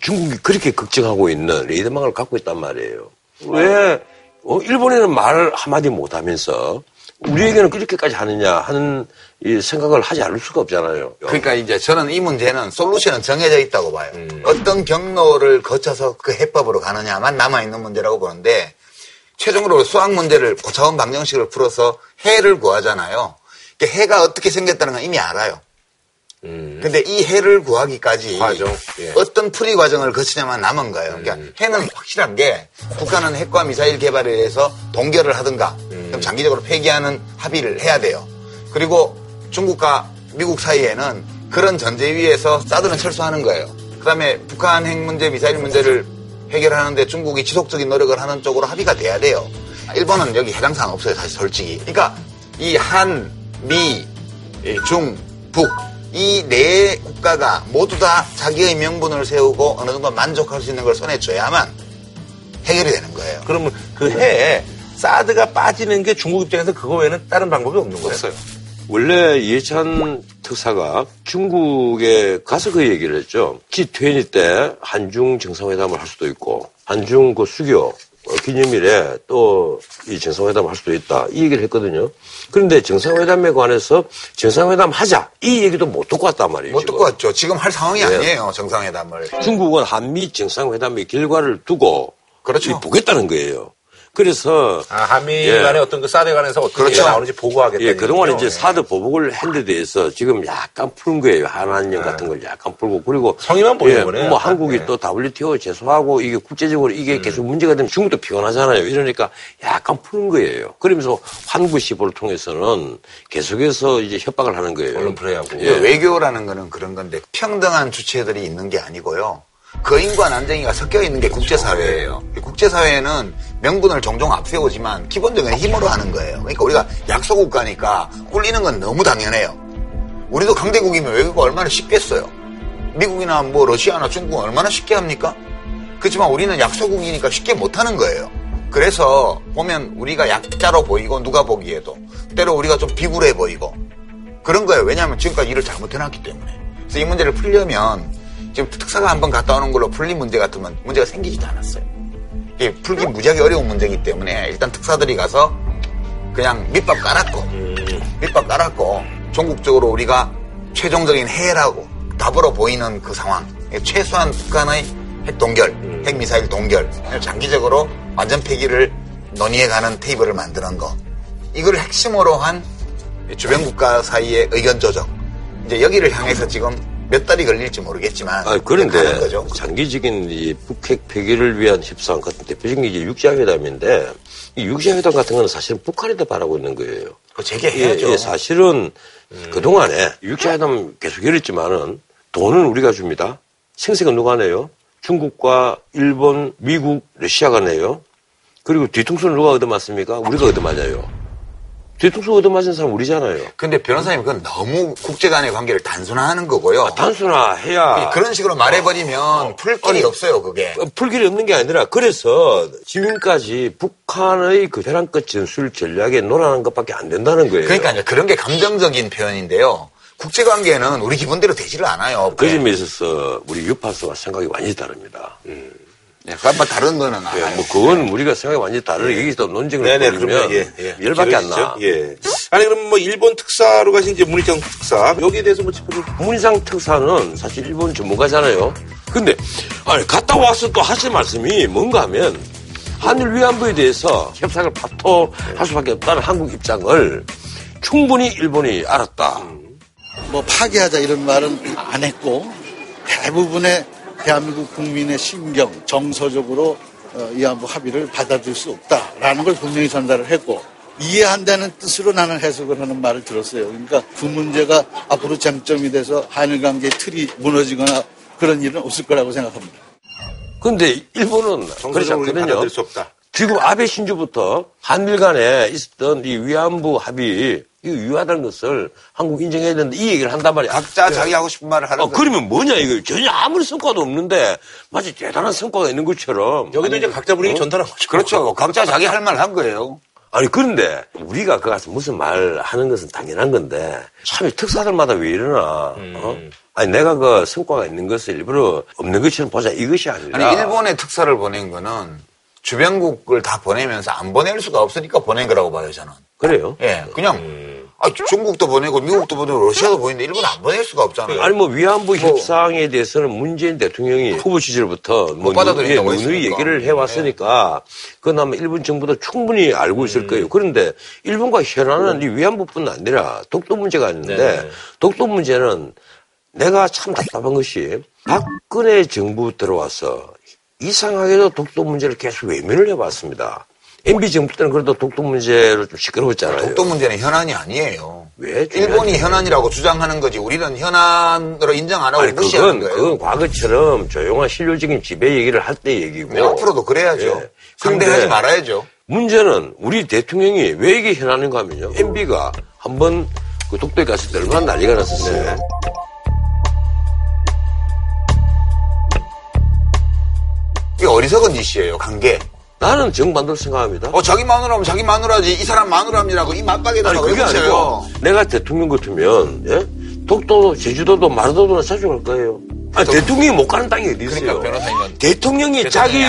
중국이 그렇게 걱정하고 있는 레이더망을 갖고 있단 말이에요. 왜 어, 일본에는 말 한마디 못하면서 우리에게는 그렇게까지 하느냐 하는 이 생각을 하지 않을 수가 없잖아요. 그러니까 이제 저는 이 문제는 솔루션은 정해져 있다고 봐요. 음. 어떤 경로를 거쳐서 그 해법으로 가느냐만 남아있는 문제라고 보는데 최종적으로 수학 문제를 고차원 방정식을 풀어서 해를 구하잖아요. 그러니까 해가 어떻게 생겼다는 건 이미 알아요. 근데 이 해를 구하기까지 음. 과정, 예. 어떤 풀이 과정을 거치냐만 남은 거예요. 그러니까 음. 해는 확실한 게 북한은 핵과 미사일 개발에 대해서 동결을 하든가 음. 그럼 장기적으로 폐기하는 합의를 해야 돼요. 그리고 중국과 미국 사이에는 그런 전제 위에서 사드는 철수하는 거예요. 그다음에 북한 핵 문제, 미사일 문제를 해결하는데 중국이 지속적인 노력을 하는 쪽으로 합의가 돼야 돼요. 일본은 여기 해당 사항 없어요, 사실 솔직히. 그러니까 이 한, 미, 이 중, 북, 이 네 국가가 모두 다 자기의 명분을 세우고 어느 정도 만족할 수 있는 걸 손에 쥐어야만 해결이 되는 거예요. 그러면 그 해에 사드가 빠지는 게 중국 입장에서 그거 외에는 다른 방법이 없는 거예요? 없어요. 원래 이해찬 특사가 중국에 가서 그 얘기를 했죠. G20 때 한중 정상회담을 할 수도 있고 한중 그 수교 어, 기념일에 또 이 정상회담을 할 수도 있다. 이 얘기를 했거든요. 그런데 정상회담에 관해서 정상회담 하자. 이 얘기도 못 듣고 왔단 말이에요. 못 지금. 듣고 왔죠. 지금 할 상황이 네. 아니에요, 정상회담을. 중국은 한미 정상회담의 결과를 두고 그렇죠. 보겠다는 거예요. 그래서 아, 한미 예. 간의 어떤 그 사드에 관해서 어떻게 그렇죠. 나오는지 보고하겠다. 예, 그동안 이제 사드 보복을 한데 대해서 지금 약간 푸는 거예요. 한한령 같은 걸 약간 풀고 그리고 네. 성의만 보이는 예, 거네요. 뭐 약간. 한국이 예. 또 WTO 제소하고 이게 국제적으로 이게 계속 문제가 되면 중국도 피곤하잖아요. 이러니까 약간 푸는 거예요. 그러면서 환구 시보를 통해서는 계속해서 이제 협박을 하는 거예요. 언론 플레이하고. 예. 외교라는 거는 그런 건데 평등한 주체들이 있는 게 아니고요. 거인과 난쟁이가 섞여 있는 게 국제사회예요. 국제사회는 명분을 종종 앞세우지만 기본적인 힘으로 하는 거예요. 그러니까 우리가 약소국가니까 꿀리는 건 너무 당연해요. 우리도 강대국이면 외교가 얼마나 쉽겠어요. 미국이나 뭐 러시아나 중국은 얼마나 쉽게 합니까? 그렇지만 우리는 약소국이니까 쉽게 못하는 거예요. 그래서 보면 우리가 약자로 보이고 누가 보기에도 때로 우리가 좀 비굴해 보이고 그런 거예요. 왜냐하면 지금까지 일을 잘못해놨기 때문에. 그래서 이 문제를 풀려면 지금 특사가 한 번 갔다 오는 걸로 풀린 문제 같으면 문제가 생기지도 않았어요. 이게 풀기 무지하게 어려운 문제이기 때문에 일단 특사들이 가서 그냥 밑밥 깔았고 밑밥 깔았고 전국적으로 우리가 최종적인 해라고 답으로 보이는 그 상황 최소한 북한의 핵 동결, 핵 미사일 동결 장기적으로 완전 폐기를 논의해가는 테이블을 만드는 거 이걸 핵심으로 한 주변 국가 사이의 의견 조정 이제 여기를 향해서 지금 몇 달이 걸릴지 모르겠지만 아, 그런데 거죠. 장기적인 이 북핵 폐기를 위한 협상 같은 대표적인 게 이제 육자회담인데 이 육자회담 같은 거는 사실은 북한이 더 바라고 있는 거예요. 그 재개해야죠. 예, 예, 사실은 그동안에 육자회담 계속 열었지만은 돈은 우리가 줍니다. 생색은 누가 내요? 중국과 일본, 미국, 러시아가 내요. 그리고 뒤통수는 누가 얻어맞습니까? 우리가 얻어맞아요. 뒤통수 얻어맞은 사람 우리잖아요. 근데 변호사님 그건 너무 국제 간의 관계를 단순화하는 거고요. 단순화해야 그런 식으로 말해버리면 풀 길이 아니, 없어요 그게. 어, 풀 길이 없는 게 아니라 그래서 지금까지 북한의 그 벼랑끝 전술 전략에 놀아난 것밖에 안 된다는 거예요. 그러니까 이제 그런 게 감정적인 표현인데요. 국제 관계는 우리 기분대로 되지를 않아요. 그 점에 있어서 우리 유 박사와 생각이 완전히 다릅니다. 음. 네, 뭐 다른 거는 예, 뭐 그건 우리가 생각이 완전히 다르게 여기서 논쟁을 네네, 그러면 예, 예. 열밖에 안 나. 예. 아니 그럼 뭐 일본 특사로 가신 이제 문희정 특사 여기에 대해서 뭐 짚어줄 문희상 특사는 사실 일본 전문가잖아요. 근데 아니 갔다 와서 또 하실 말씀이 뭔가 하면 한일 위안부에 대해서 협상을 파토할 수밖에 없다는 한국 입장을 충분히 일본이 알았다. 뭐 파기하자 이런 말은 안 했고 대부분의 대한민국 국민의 심경 정서적으로 어, 위안부 합의를 받아들일 수 없다라는 걸 분명히 전달을 했고 이해한다는 뜻으로 나는 해석을 하는 말을 들었어요. 그러니까 그 문제가 앞으로 쟁점이 돼서 한일 관계의 틀이 무너지거나 그런 일은 없을 거라고 생각합니다. 근데 일본은 그렇지 정서적으로 않거든요. 받아들일 수 없다. 지금 아베 신주부터 한일 간에 있었던 이 위안부 합의 이 유하다는 것을 한국 인정해야 된다 이 얘기를 한단 말이야. 각자 자기 하고 싶은 말을 하는 어, 그러면 뭐냐 이거 전혀 아무리 성과도 없는데 마치 대단한 성과가 있는 것처럼 여기도 이제 각자 분위기 전달한 거죠. 그렇죠. 각자 자기 할 말 한 거예요. 아니 그런데 우리가 그 가서 무슨 말 하는 것은 당연한 건데 참이 특사들마다 왜 이러나 어? 아니 내가 그 성과가 있는 것을 일부러 없는 것처럼 보자 이것이 아니라 아니 일본의 특사를 보낸 거는 주변국을 다 보내면서 안 보낼 수가 없으니까 보낸 거라고 봐요 저는. 그래요? 예, 그냥 아, 중국도 보내고 미국도 보내고 러시아도 보내는데 일본 안 보낼 수가 없잖아요. 아니 뭐 위안부 협상에 대해서는 문재인 대통령이 후보 시절부터 뭐 누- 누누이 했으니까. 얘기를 해왔으니까 그건 아마 일본 정부도 충분히 알고 있을 거예요. 그런데 일본과 현안은 이 위안부뿐 아니라 독도 문제가 있는데 네. 독도 문제는 내가 참 답답한 것이 박근혜 정부 들어와서 이상하게도 독도 문제를 계속 외면을 해왔습니다. MB 정부 때는 그래도 독도 문제로 좀 시끄러웠잖아요. 독도 문제는 현안이 아니에요. 왜? 일본이 현안이라고 주장하는 거지 우리는 현안으로 인정 안 하고 아니, 무시하는 그건, 거예요. 그건 과거처럼 조용한 실효적인 지배 얘기를 할 때 얘기고. 네, 앞으로도 그래야죠. 예. 상대하지 말아야죠. 문제는 우리 대통령이 왜 이게 현안인가 하면요. MB가 한번 그 독도에 갔을 때 얼마나 난리가 났었어요. 네. 이게 어리석은 짓이에요, 관계. 나는 정반대로 생각합니다. 어, 자기 마누라면 자기 마누라지, 이 사람 마누라입니다고 이 맞박에다가 아니, 왜 그게? 아니고 내가 대통령 같으면, 예? 독도도, 제주도도, 마르도도나 찾아갈 거예요. 아니, 대통령이 못 가는 땅이 어디 있어요? 그러니까 변호사님은 대통령이 자기.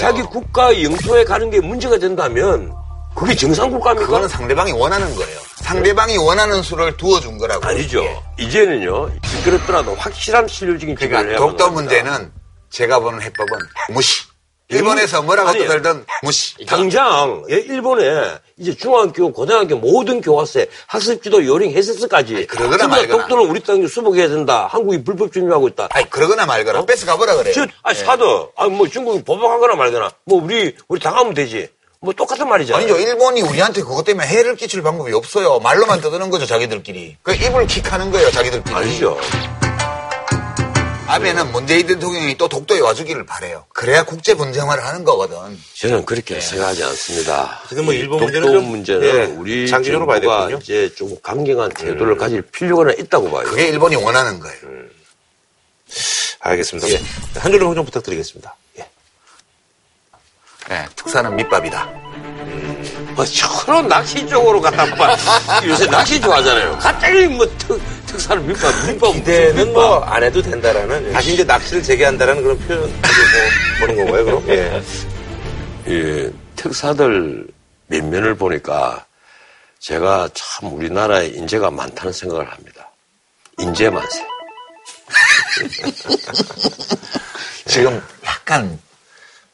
자기 국가 영토에 가는 게 문제가 된다면, 그게 정상 국가입니까? 그거는 상대방이 원하는 거예요. 상대방이 원하는 수를 두어준 거라고. 아니죠. 이제는요, 시끄럽더라도 확실한 실효적인 그러니까 독도 문제는 제가 보는 해법은 무시. 일본에서 뭐라고 아니, 떠들든 무시. 당장 예, 일본에 이제 중학교, 고등학교 모든 교과서에 학습지도 요령 해설서까지 그러거나 말거나. 독도는 우리 땅에 수복해야 된다. 한국이 불법 점유하고 있다. 아니 그러거나 말거나 뺏어 가보라 그래요. 저, 아니 예. 사도 아니 뭐 중국이 보복하거나 말거나 뭐 우리 우리 당하면 되지. 뭐 똑같은 말이잖아요. 아니죠. 일본이 우리한테 그것 때문에 해를 끼칠 방법이 없어요. 말로만 떠드는 거죠, 자기들끼리. 그 입을 킥하는 거예요, 자기들끼리. 아니죠. 아베는 문재인 대통령이 또 독도에 와주기를 바래요. 그래야 국제 분쟁화를 하는 거거든. 저는 그렇게 생각하지 않습니다. 어쨌든 뭐이 일본 독도 문제는 좀, 문제는 예, 우리 장기적으로 봐야 정부가 되거든요. 이제 좀 강경한 태도를 가질 필요가 있다고 봐요. 그게 일본이 원하는 거예요. 알겠습니다. 예. 한 줄로 평 부탁드리겠습니다. 예. 예, 특사는 밑밥이다. 뭐 저런 낚시 쪽으로 갖다 봐. *laughs* 요새 낚시 좋아하잖아요. 갑자기 뭐 특, 특사를 밑밥, 밑밥 기대는 뭐 안 해도 된다라는 다시 이제 낚시를 재개한다라는 그런 표현 뭐 보는 건가요, 그럼? *laughs* 예. 이 특사들 면면을 보니까 제가 참 우리나라에 인재가 많다는 생각을 합니다. 인재 만세. *laughs* 지금 약간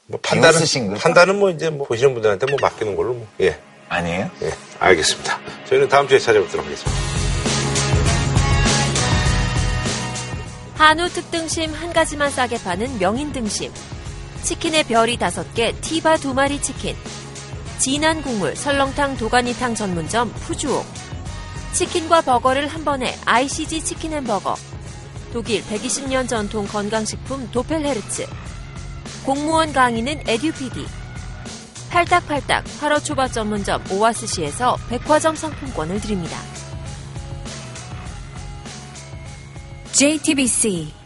뭐 판단은 비웃으신? 판단은 뭐 이제 뭐 보시는 분들한테 뭐 맡기는 걸로 뭐 예. 아니에요? 예. 알겠습니다. 저희는 다음 주에 찾아뵙도록 하겠습니다. 한우 특등심 한 가지만 싸게 파는 명인 등심. 치킨의 별이 다섯 개, 티바 두 마리 치킨. 진한 국물 설렁탕 도가니탕 전문점 푸주옥. 치킨과 버거를 한 번에 ICG 치킨 햄버거. 독일 120년 전통 건강식품 도펠헤르츠. 공무원 강의는 에듀피디. 팔딱팔딱 화로초밥 전문점 오아스시에서 백화점 상품권을 드립니다. JTBC